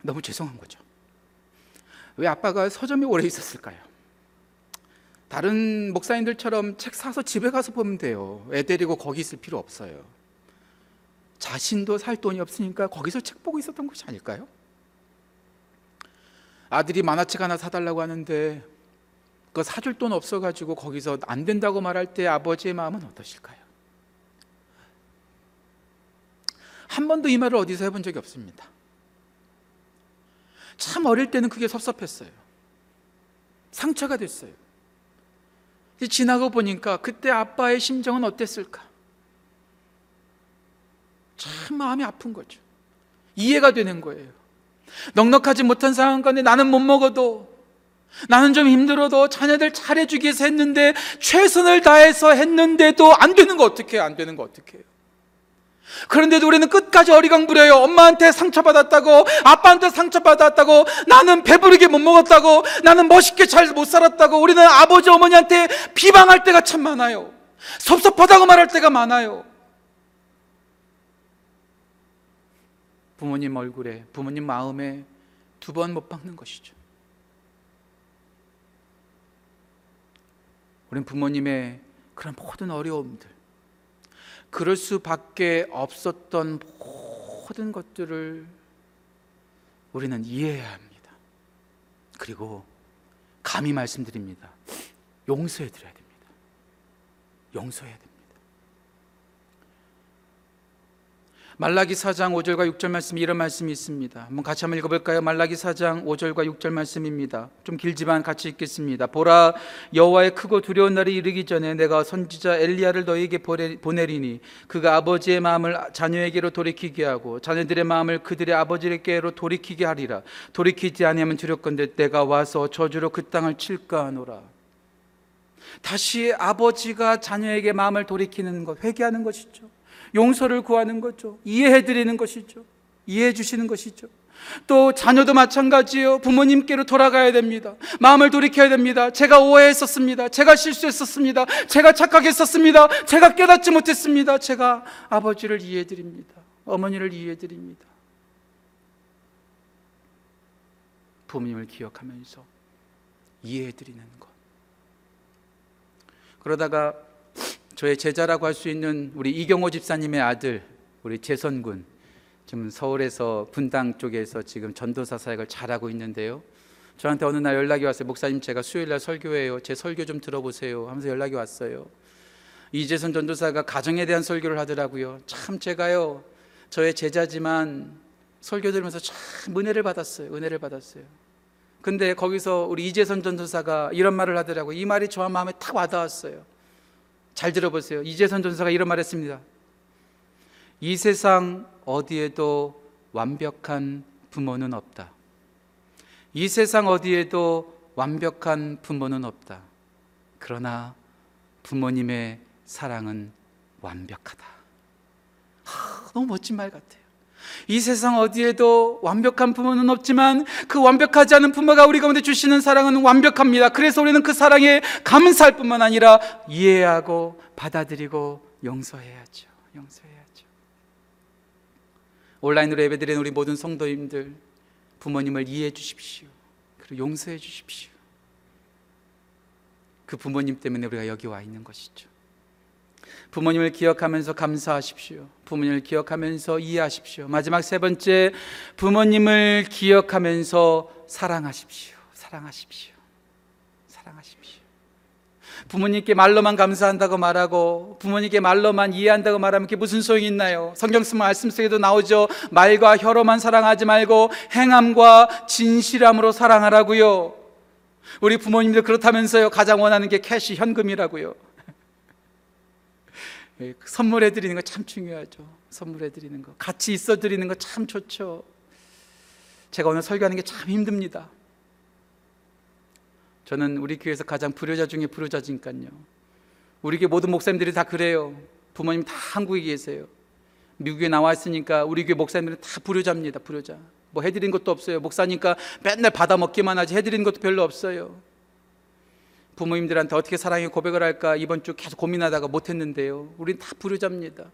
너무 죄송한 거죠. 왜 아빠가 서점에 오래 있었을까요? 다른 목사님들처럼 책 사서 집에 가서 보면 돼요. 애 데리고 거기 있을 필요 없어요. 자신도 살 돈이 없으니까 거기서 책 보고 있었던 것이 아닐까요? 아들이 만화책 하나 사달라고 하는데 그거 사줄 돈 없어가지고 거기서 안 된다고 말할 때 아버지의 마음은 어떠실까요? 한 번도 이 말을 어디서 해본 적이 없습니다. 참 어릴 때는 그게 섭섭했어요. 상처가 됐어요. 지나고 보니까 그때 아빠의 심정은 어땠을까? 참 마음이 아픈 거죠. 이해가 되는 거예요. 넉넉하지 못한 상황 가운데 나는 못 먹어도 나는 좀 힘들어도 자녀들 잘해주기 위해서 했는데 최선을 다해서 했는데도 안 되는 거 어떻게 해요? 안 되는 거 어떻게 해요? 그런데도 우리는 끝까지 어리광부려요. 엄마한테 상처받았다고, 아빠한테 상처받았다고, 나는 배부르게 못 먹었다고, 나는 멋있게 잘 못 살았다고, 우리는 아버지, 어머니한테 비방할 때가 참 많아요. 섭섭하다고 말할 때가 많아요. 부모님 얼굴에, 부모님 마음에 두 번 못 박는 것이죠. 우리는 부모님의 그런 모든 어려움들, 그럴 수밖에 없었던 모든 것들을 우리는 이해해야 합니다. 그리고 감히 말씀드립니다. 용서해 드려야 됩니다. 용서해야 됩니다. 말라기 4장 5절과 6절 말씀이 이런 말씀이 있습니다. 한번 같이 한번 읽어볼까요? 말라기 4장 5절과 6절 말씀입니다. 좀 길지만 같이 읽겠습니다. 보라 여호와의 크고 두려운 날이 이르기 전에 내가 선지자 엘리야를 너희에게 보내- 보내리니 그가 아버지의 마음을 자녀에게로 돌이키게 하고 자녀들의 마음을 그들의 아버지에게로 돌이키게 하리라. 돌이키지 아니하면 두렵건대 내가 와서 저주로 그 땅을 칠까 하노라. 다시 아버지가 자녀에게 마음을 돌이키는 것, 회개하는 것이죠. 용서를 구하는 거죠. 이해해 드리는 것이죠. 이해해 주시는 것이죠. 또 자녀도 마찬가지예요. 부모님께로 돌아가야 됩니다. 마음을 돌이켜야 됩니다. 제가 오해했었습니다. 제가 실수했었습니다. 제가 착각했었습니다. 제가 깨닫지 못했습니다. 제가 아버지를 이해해 드립니다. 어머니를 이해해 드립니다. 부모님을 기억하면서 이해해 드리는 것. 그러다가 저의 제자라고 할 수 있는 우리 이경호 집사님의 아들 우리 재선군 지금 서울에서 분당 쪽에서 지금 전도사 사역을 잘하고 있는데요. 저한테 어느 날 연락이 왔어요. 목사님 제가 수요일 날 설교해요. 제 설교 좀 들어보세요. 하면서 연락이 왔어요. 이재선 전도사가 가정에 대한 설교를 하더라고요. 참 제가요. 저의 제자지만 설교 들으면서 참 은혜를 받았어요. 은혜를 받았어요. 근데 거기서 우리 이재선 전도사가 이런 말을 하더라고요. 이 말이 저와 마음에 탁 와닿았어요. 잘 들어보세요. 이재선 전도사가 이런 말 했습니다. 이 세상 어디에도 완벽한 부모는 없다. 이 세상 어디에도 완벽한 부모는 없다. 그러나 부모님의 사랑은 완벽하다. 하, 너무 멋진 말 같아요. 이 세상 어디에도 완벽한 부모는 없지만 그 완벽하지 않은 부모가 우리 가운데 주시는 사랑은 완벽합니다. 그래서 우리는 그 사랑에 감사할 뿐만 아니라 이해하고 받아들이고 용서해야죠. 용서해야죠. 온라인으로 예배드리는 우리 모든 성도님들 부모님을 이해해 주십시오. 그리고 용서해 주십시오. 그 부모님 때문에 우리가 여기 와 있는 것이죠. 부모님을 기억하면서 감사하십시오. 부모님을 기억하면서 이해하십시오. 마지막 세 번째, 부모님을 기억하면서 사랑하십시오. 사랑하십시오. 사랑하십시오. 부모님께 말로만 감사한다고 말하고 부모님께 말로만 이해한다고 말하면 그게 무슨 소용이 있나요? 성경 쓰 말씀 속에도 나오죠. 말과 혀로만 사랑하지 말고 행함과 진실함으로 사랑하라고요. 우리 부모님들 그렇다면서요. 가장 원하는 게 캐시 현금이라고요. 예, 선물해 드리는 거 참 중요하죠. 선물해 드리는 거. 같이 있어 드리는 거 참 좋죠. 제가 오늘 설교하는 게 참 힘듭니다. 저는 우리 교회에서 가장 불효자 중에 불효자니까요. 우리 교회 모든 목사님들이 다 그래요. 부모님 다 한국에 계세요. 미국에 나와 있으니까 우리 교회 목사님들은 다 불효자입니다. 불효자. 뭐 해드린 것도 없어요. 목사니까 맨날 받아 먹기만 하지 해드린 것도 별로 없어요. 부모님들한테 어떻게 사랑의 고백을 할까 이번 주 계속 고민하다가 못했는데요. 우린 다 불효자입니다.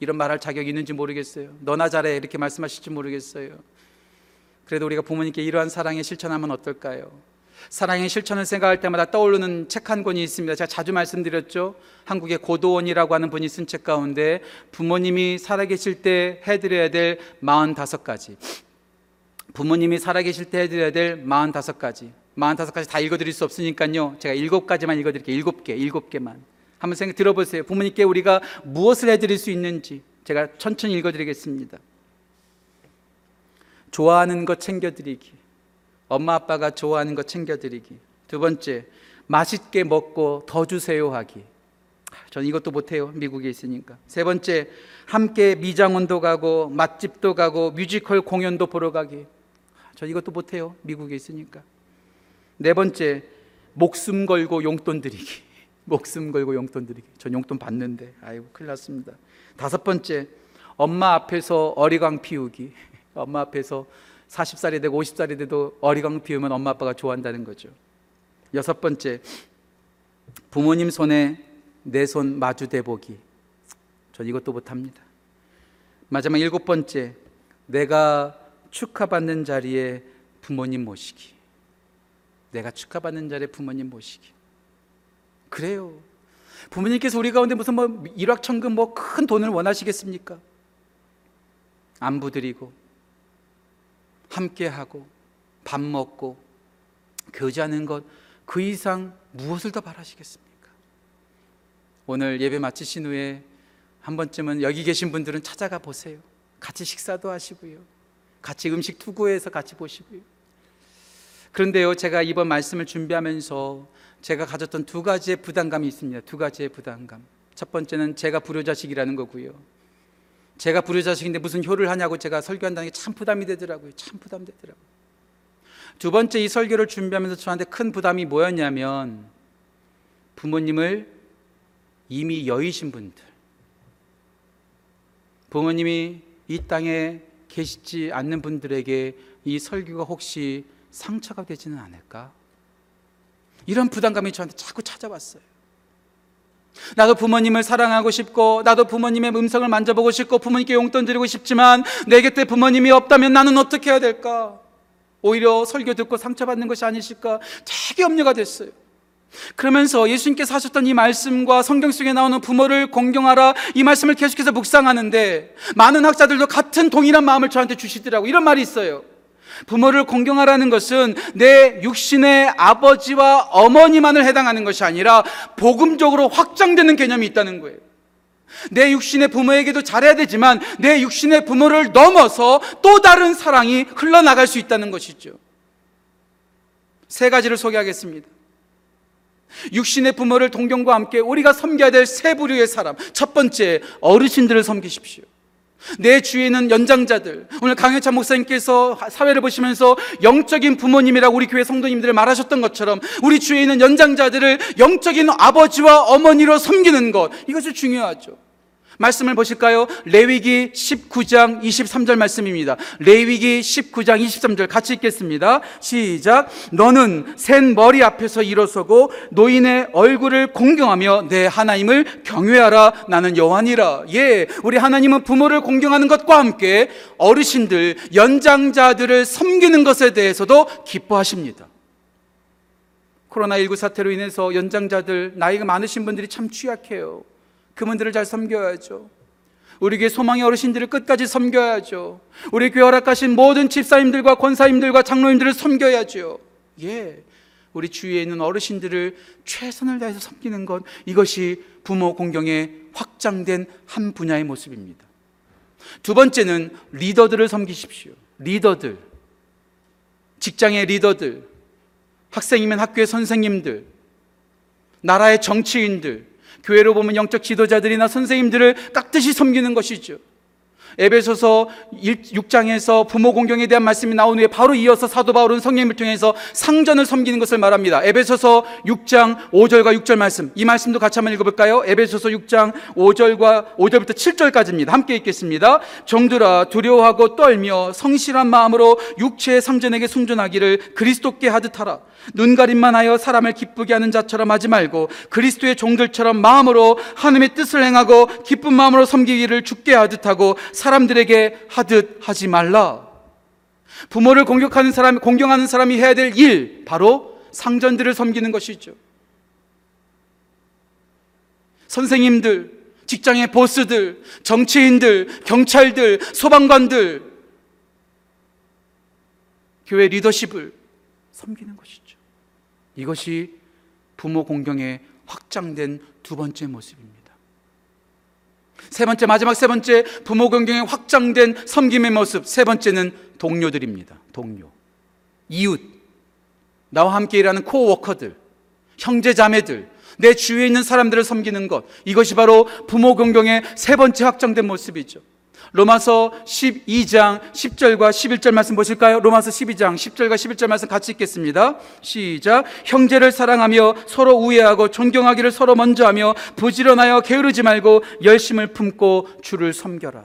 이런 말할 자격이 있는지 모르겠어요. 너나 잘해 이렇게 말씀하실지 모르겠어요. 그래도 우리가 부모님께 이러한 사랑의 실천하면 어떨까요? 사랑의 실천을 생각할 때마다 떠오르는 책 한 권이 있습니다. 제가 자주 말씀드렸죠. 한국의 고도원이라고 하는 분이 쓴 책 가운데 부모님이 살아계실 때 해드려야 될 45가지. 부모님이 살아계실 때 해드려야 될 45가지. 45가지 다 읽어드릴 수 없으니까요. 제가 7가지만 읽어드릴게요. 7개, 7개만. 한번 생각 들어보세요. 부모님께 우리가 무엇을 해드릴 수 있는지 제가 천천히 읽어드리겠습니다. 좋아하는 것 챙겨드리기. 엄마 아빠가 좋아하는 것 챙겨드리기. 두 번째, 맛있게 먹고 더 주세요 하기. 전 이것도 못해요. 미국에 있으니까. 세 번째, 함께 미장원도 가고 맛집도 가고 뮤지컬 공연도 보러 가기. 전 이것도 못해요. 미국에 있으니까. 네 번째, 목숨 걸고 용돈 드리기. 목숨 걸고 용돈 드리기. 전 용돈 받는데. 아이고, 큰일 났습니다. 다섯 번째, 엄마 앞에서 어리광 피우기. 엄마 앞에서 40살이 되고 50살이 돼도 어리광 피우면 엄마 아빠가 좋아한다는 거죠. 여섯 번째, 부모님 손에 내 손 마주 대보기. 전 이것도 못합니다. 마지막 일곱 번째, 내가 축하받는 자리에 부모님 모시기. 내가 축하받는 자리에 부모님 모시기. 그래요. 부모님께서 우리 가운데 무슨 뭐 일확천금 뭐 큰 돈을 원하시겠습니까? 안부 드리고 함께 하고 밥 먹고 교제하는 것 그 이상 무엇을 더 바라시겠습니까? 오늘 예배 마치신 후에 한 번쯤은 여기 계신 분들은 찾아가 보세요. 같이 식사도 하시고요. 같이 음식 투고해서 같이 보시고요. 그런데요, 제가 이번 말씀을 준비하면서 제가 가졌던 두 가지의 부담감이 있습니다. 두 가지의 부담감. 첫 번째는 제가 불효자식이라는 거고요. 제가 불효자식인데 무슨 효를 하냐고 제가 설교한다는 게 참 부담이 되더라고요. 참 부담되더라고요. 두 번째 이 설교를 준비하면서 저한테 큰 부담이 뭐였냐면 부모님을 이미 여의신 분들, 부모님이 이 땅에 계시지 않는 분들에게 이 설교가 혹시 상처가 되지는 않을까? 이런 부담감이 저한테 자꾸 찾아왔어요. 나도 부모님을 사랑하고 싶고, 나도 부모님의 음성을 만져보고 싶고, 부모님께 용돈 드리고 싶지만, 내 곁에 부모님이 없다면 나는 어떻게 해야 될까? 오히려 설교 듣고 상처받는 것이 아니실까? 되게 염려가 됐어요. 그러면서 예수님께서 하셨던 이 말씀과 성경 속에 나오는 부모를 공경하라 이 말씀을 계속해서 묵상하는데 많은 학자들도 같은 동일한 마음을 저한테 주시더라고 이런 말이 있어요. 부모를 공경하라는 것은 내 육신의 아버지와 어머니만을 해당하는 것이 아니라 복음적으로 확장되는 개념이 있다는 거예요. 내 육신의 부모에게도 잘해야 되지만 내 육신의 부모를 넘어서 또 다른 사랑이 흘러나갈 수 있다는 것이죠. 세 가지를 소개하겠습니다. 육신의 부모를 동경과 함께 우리가 섬겨야 될 세 부류의 사람. 첫 번째, 어르신들을 섬기십시오. 내 주위에는 연장자들. 오늘 강현찬 목사님께서 사회를 보시면서 영적인 부모님이라고 우리 교회 성도님들을 말하셨던 것처럼 우리 주위에 있는 연장자들을 영적인 아버지와 어머니로 섬기는 것. 이것이 중요하죠. 말씀을 보실까요? 레위기 19장 23절 말씀입니다. 레위기 19장 23절 같이 읽겠습니다. 시작. 너는 센 머리 앞에서 일어서고 노인의 얼굴을 공경하며 내 하나님을 경외하라. 나는 여호와니라. 예, 우리 하나님은 부모를 공경하는 것과 함께 어르신들, 연장자들을 섬기는 것에 대해서도 기뻐하십니다. 코로나19 사태로 인해서 연장자들, 나이가 많으신 분들이 참 취약해요. 그분들을 잘 섬겨야죠. 우리 교회 소망의 어르신들을 끝까지 섬겨야죠. 우리 교회 허락하신 모든 집사님들과 권사님들과 장로님들을 섬겨야죠. 예. 우리 주위에 있는 어르신들을 최선을 다해서 섬기는 것, 이것이 부모 공경의 확장된 한 분야의 모습입니다. 두 번째는 리더들을 섬기십시오. 리더들. 직장의 리더들. 학생이면 학교의 선생님들. 나라의 정치인들. 교회로 보면 영적 지도자들이나 선생님들을 깍듯이 섬기는 것이죠. 에베소서 6장에서 부모 공경에 대한 말씀이 나온 후에 바로 이어서 사도 바울은 성령님을 통해서 상전을 섬기는 것을 말합니다. 에베소서 6장 5절과 6절 말씀. 이 말씀도 같이 한번 읽어볼까요? 에베소서 6장 5절과 5절부터 7절까지입니다. 함께 읽겠습니다. 정들아 두려워하고 떨며 성실한 마음으로 육체의 상전에게 순전하기를 그리스도께 하듯 하라. 눈 가림만 하여 사람을 기쁘게 하는 자처럼 하지 말고 그리스도의 종들처럼 마음으로 하나님의 뜻을 행하고 기쁜 마음으로 섬기기를 죽게 하듯 하고 사람들에게 하듯 하지 말라. 부모를 공격하는 사람, 공경하는 사람이 해야 될 일, 바로 상전들을 섬기는 것이죠. 선생님들, 직장의 보스들, 정치인들, 경찰들, 소방관들, 교회 리더십을 섬기는 것이죠. 이것이 부모 공경의 확장된 두 번째 모습입니다. 세 번째, 마지막 세 번째, 부모 공경의 확장된 섬김의 모습. 세 번째는 동료들입니다. 동료. 이웃. 나와 함께 일하는 코워커들. 형제 자매들. 내 주위에 있는 사람들을 섬기는 것. 이것이 바로 부모 공경의 세 번째 확장된 모습이죠. 로마서 12장 10절과 11절 말씀 보실까요? 로마서 12장 10절과 11절 말씀 같이 읽겠습니다. 시작. 형제를 사랑하며 서로 우애하고 존경하기를 서로 먼저 하며 부지런하여 게으르지 말고 열심을 품고 주를 섬겨라.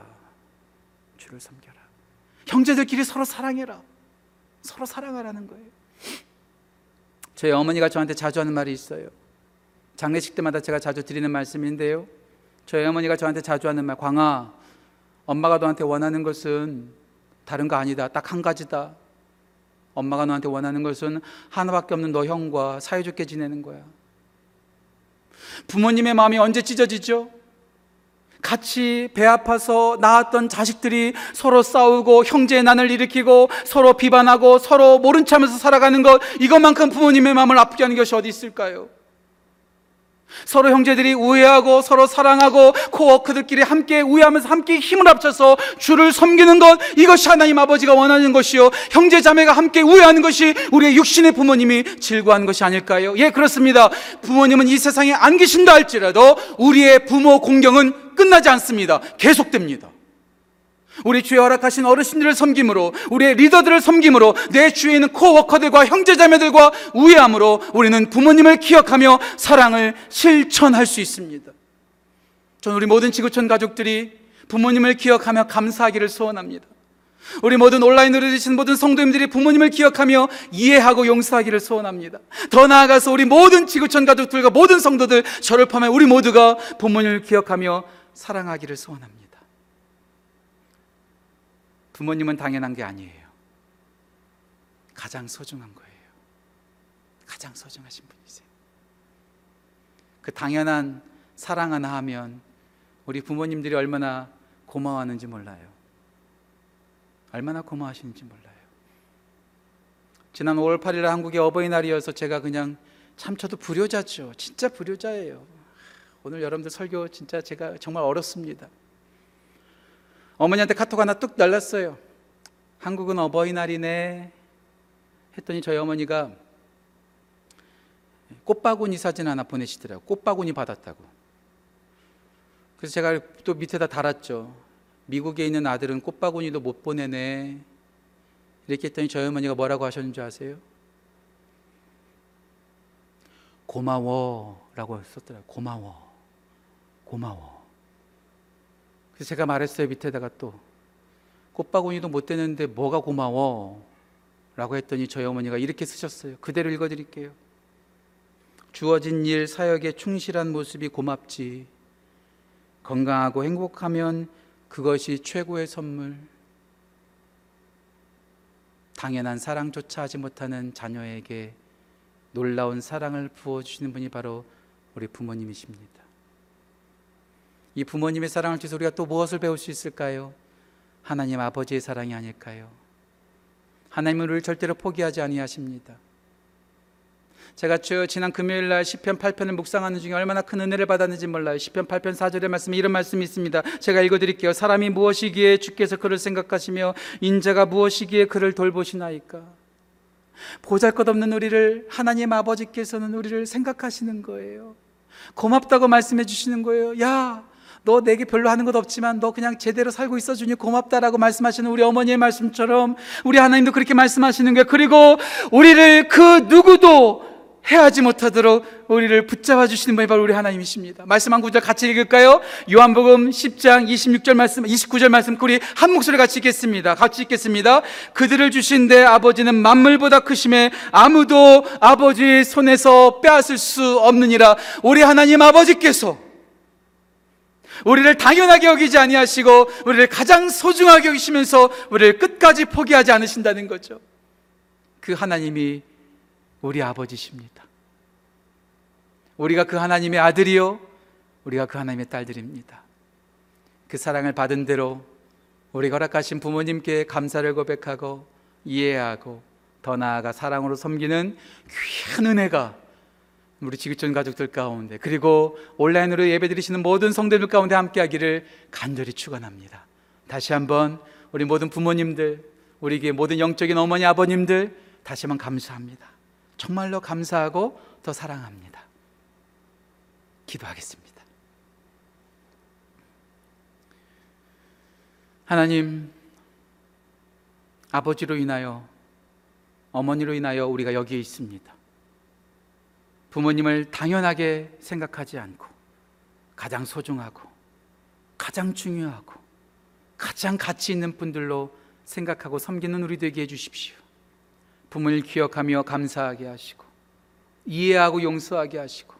주를 섬겨라. 형제들끼리 서로 사랑해라. 서로 사랑하라는 거예요. 저희 어머니가 저한테 자주 하는 말이 있어요. 장례식 때마다 제가 자주 드리는 말씀인데요. 저희 어머니가 저한테 자주 하는 말, 광아, 엄마가 너한테 원하는 것은 다른 거 아니다. 딱 한 가지다. 엄마가 너한테 원하는 것은 하나밖에 없는 너 형과 사이좋게 지내는 거야. 부모님의 마음이 언제 찢어지죠? 같이 배 아파서 낳았던 자식들이 서로 싸우고 형제의 난을 일으키고 서로 비반하고 서로 모른 체 하면서 살아가는 것 이것만큼 부모님의 마음을 아프게 하는 것이 어디 있을까요? 서로 형제들이 우애하고 서로 사랑하고 코워크들끼리 함께 우애하면서 함께 힘을 합쳐서 주를 섬기는 것 이것이 하나님 아버지가 원하는 것이요 형제 자매가 함께 우애하는 것이 우리의 육신의 부모님이 즐거워하는 것이 아닐까요? 예 그렇습니다. 부모님은 이 세상에 안 계신다 할지라도 우리의 부모 공경은 끝나지 않습니다. 계속됩니다. 우리 주의 허락하신 어르신들을 섬김으로 우리의 리더들을 섬김으로 내 주위에 있는 코워커들과 형제자매들과 우애함으로 우리는 부모님을 기억하며 사랑을 실천할 수 있습니다. 저는 우리 모든 지구촌 가족들이 부모님을 기억하며 감사하기를 소원합니다. 우리 모든 온라인으로 계신 모든 성도님들이 부모님을 기억하며 이해하고 용서하기를 소원합니다. 더 나아가서 우리 모든 지구촌 가족들과 모든 성도들 저를 포함해 우리 모두가 부모님을 기억하며 사랑하기를 소원합니다. 부모님은 당연한 게 아니에요. 가장 소중한 거예요. 가장 소중하신 분이세요. 그 당연한 사랑 하나 하면 우리 부모님들이 얼마나 고마워하는지 몰라요. 얼마나 고마워하시는지 몰라요. 지난 5월 8일 한국의 어버이날이어서 제가 그냥 참 저도 불효자죠. 진짜 불효자예요. 오늘 여러분들 설교 진짜 제가 정말 어렵습니다. 어머니한테 카톡 하나 뚝 날랐어요. 한국은 어버이날이네. 했더니 저희 어머니가 꽃바구니 사진 하나 보내시더라고요. 꽃바구니 받았다고. 그래서 제가 또 밑에다 달았죠. 미국에 있는 아들은 꽃바구니도 못 보내네. 이렇게 했더니 저희 어머니가 뭐라고 하셨는지 아세요? 고마워. 라고 썼더라고요. 고마워. 고마워. 그래서 제가 말했어요. 밑에다가 또. 꽃바구니도 못 되는데 뭐가 고마워? 라고 했더니 저희 어머니가 이렇게 쓰셨어요. 그대로 읽어 드릴게요. 주어진 일, 사역에 충실한 모습이 고맙지. 건강하고 행복하면 그것이 최고의 선물. 당연한 사랑조차 하지 못하는 자녀에게 놀라운 사랑을 부어 주시는 분이 바로 우리 부모님이십니다. 이 부모님의 사랑을 통해서 우리가 또 무엇을 배울 수 있을까요? 하나님 아버지의 사랑이 아닐까요? 하나님은 우리를 절대로 포기하지 아니하십니다. 제가 저 지난 금요일 날 시편 8편을 묵상하는 중에 얼마나 큰 은혜를 받았는지 몰라요. 시편 8편 4절의 말씀에 이런 말씀이 있습니다. 제가 읽어 드릴게요. 사람이 무엇이기에 주께서 그를 생각하시며 인자가 무엇이기에 그를 돌보시나이까? 보잘것없는 우리를 하나님 아버지께서는 우리를 생각하시는 거예요. 고맙다고 말씀해 주시는 거예요. 야, 너 내게 별로 하는 것 없지만 너 그냥 제대로 살고 있어 주니 고맙다라고 말씀하시는 우리 어머니의 말씀처럼 우리 하나님도 그렇게 말씀하시는 거예요. 그리고 우리를 그 누구도 해하지 못하도록 우리를 붙잡아 주시는 분이 바로 우리 하나님이십니다. 말씀 한 구절 같이 읽을까요? 요한복음 10장 26절 말씀, 29절 말씀 우리 한 목소리 같이 읽겠습니다. 같이 읽겠습니다. 그들을 주신 내 아버지는 만물보다 크심에 아무도 아버지의 손에서 빼앗을 수 없느니라. 우리 하나님 아버지께서 우리를 당연하게 여기지 아니하시고 우리를 가장 소중하게 여기시면서 우리를 끝까지 포기하지 않으신다는 거죠. 그 하나님이 우리 아버지십니다. 우리가 그 하나님의 아들이요, 우리가 그 하나님의 딸들입니다. 그 사랑을 받은 대로 우리가 허락하신 부모님께 감사를 고백하고 이해하고 더 나아가 사랑으로 섬기는 귀한 은혜가 우리 지구촌 가족들 가운데 그리고 온라인으로 예배드리시는 모든 성도들 가운데 함께하기를 간절히 축원합니다. 다시 한번 우리 모든 부모님들, 우리에게 모든 영적인 어머니 아버님들 다시 한번 감사합니다. 정말로 감사하고 더 사랑합니다. 기도하겠습니다. 하나님, 아버지로 인하여, 어머니로 인하여 우리가 여기에 있습니다. 부모님을 당연하게 생각하지 않고, 가장 소중하고, 가장 중요하고, 가장 가치 있는 분들로 생각하고 섬기는 우리 되게 해 주십시오. 부모를 기억하며 감사하게 하시고 이해하고 용서하게 하시고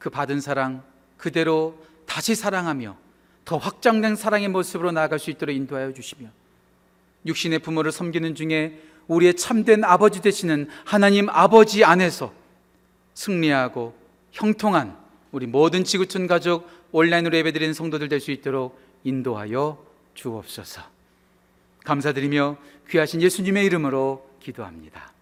그 받은 사랑 그대로 다시 사랑하며 더 확장된 사랑의 모습으로 나아갈 수 있도록 인도하여 주시며 육신의 부모를 섬기는 중에 우리의 참된 아버지 되시는 하나님 아버지 안에서 승리하고 형통한 우리 모든 지구촌 가족 온라인으로 예배드리는 성도들 될 수 있도록 인도하여 주옵소서. 감사드리며 귀하신 예수님의 이름으로 기도합니다.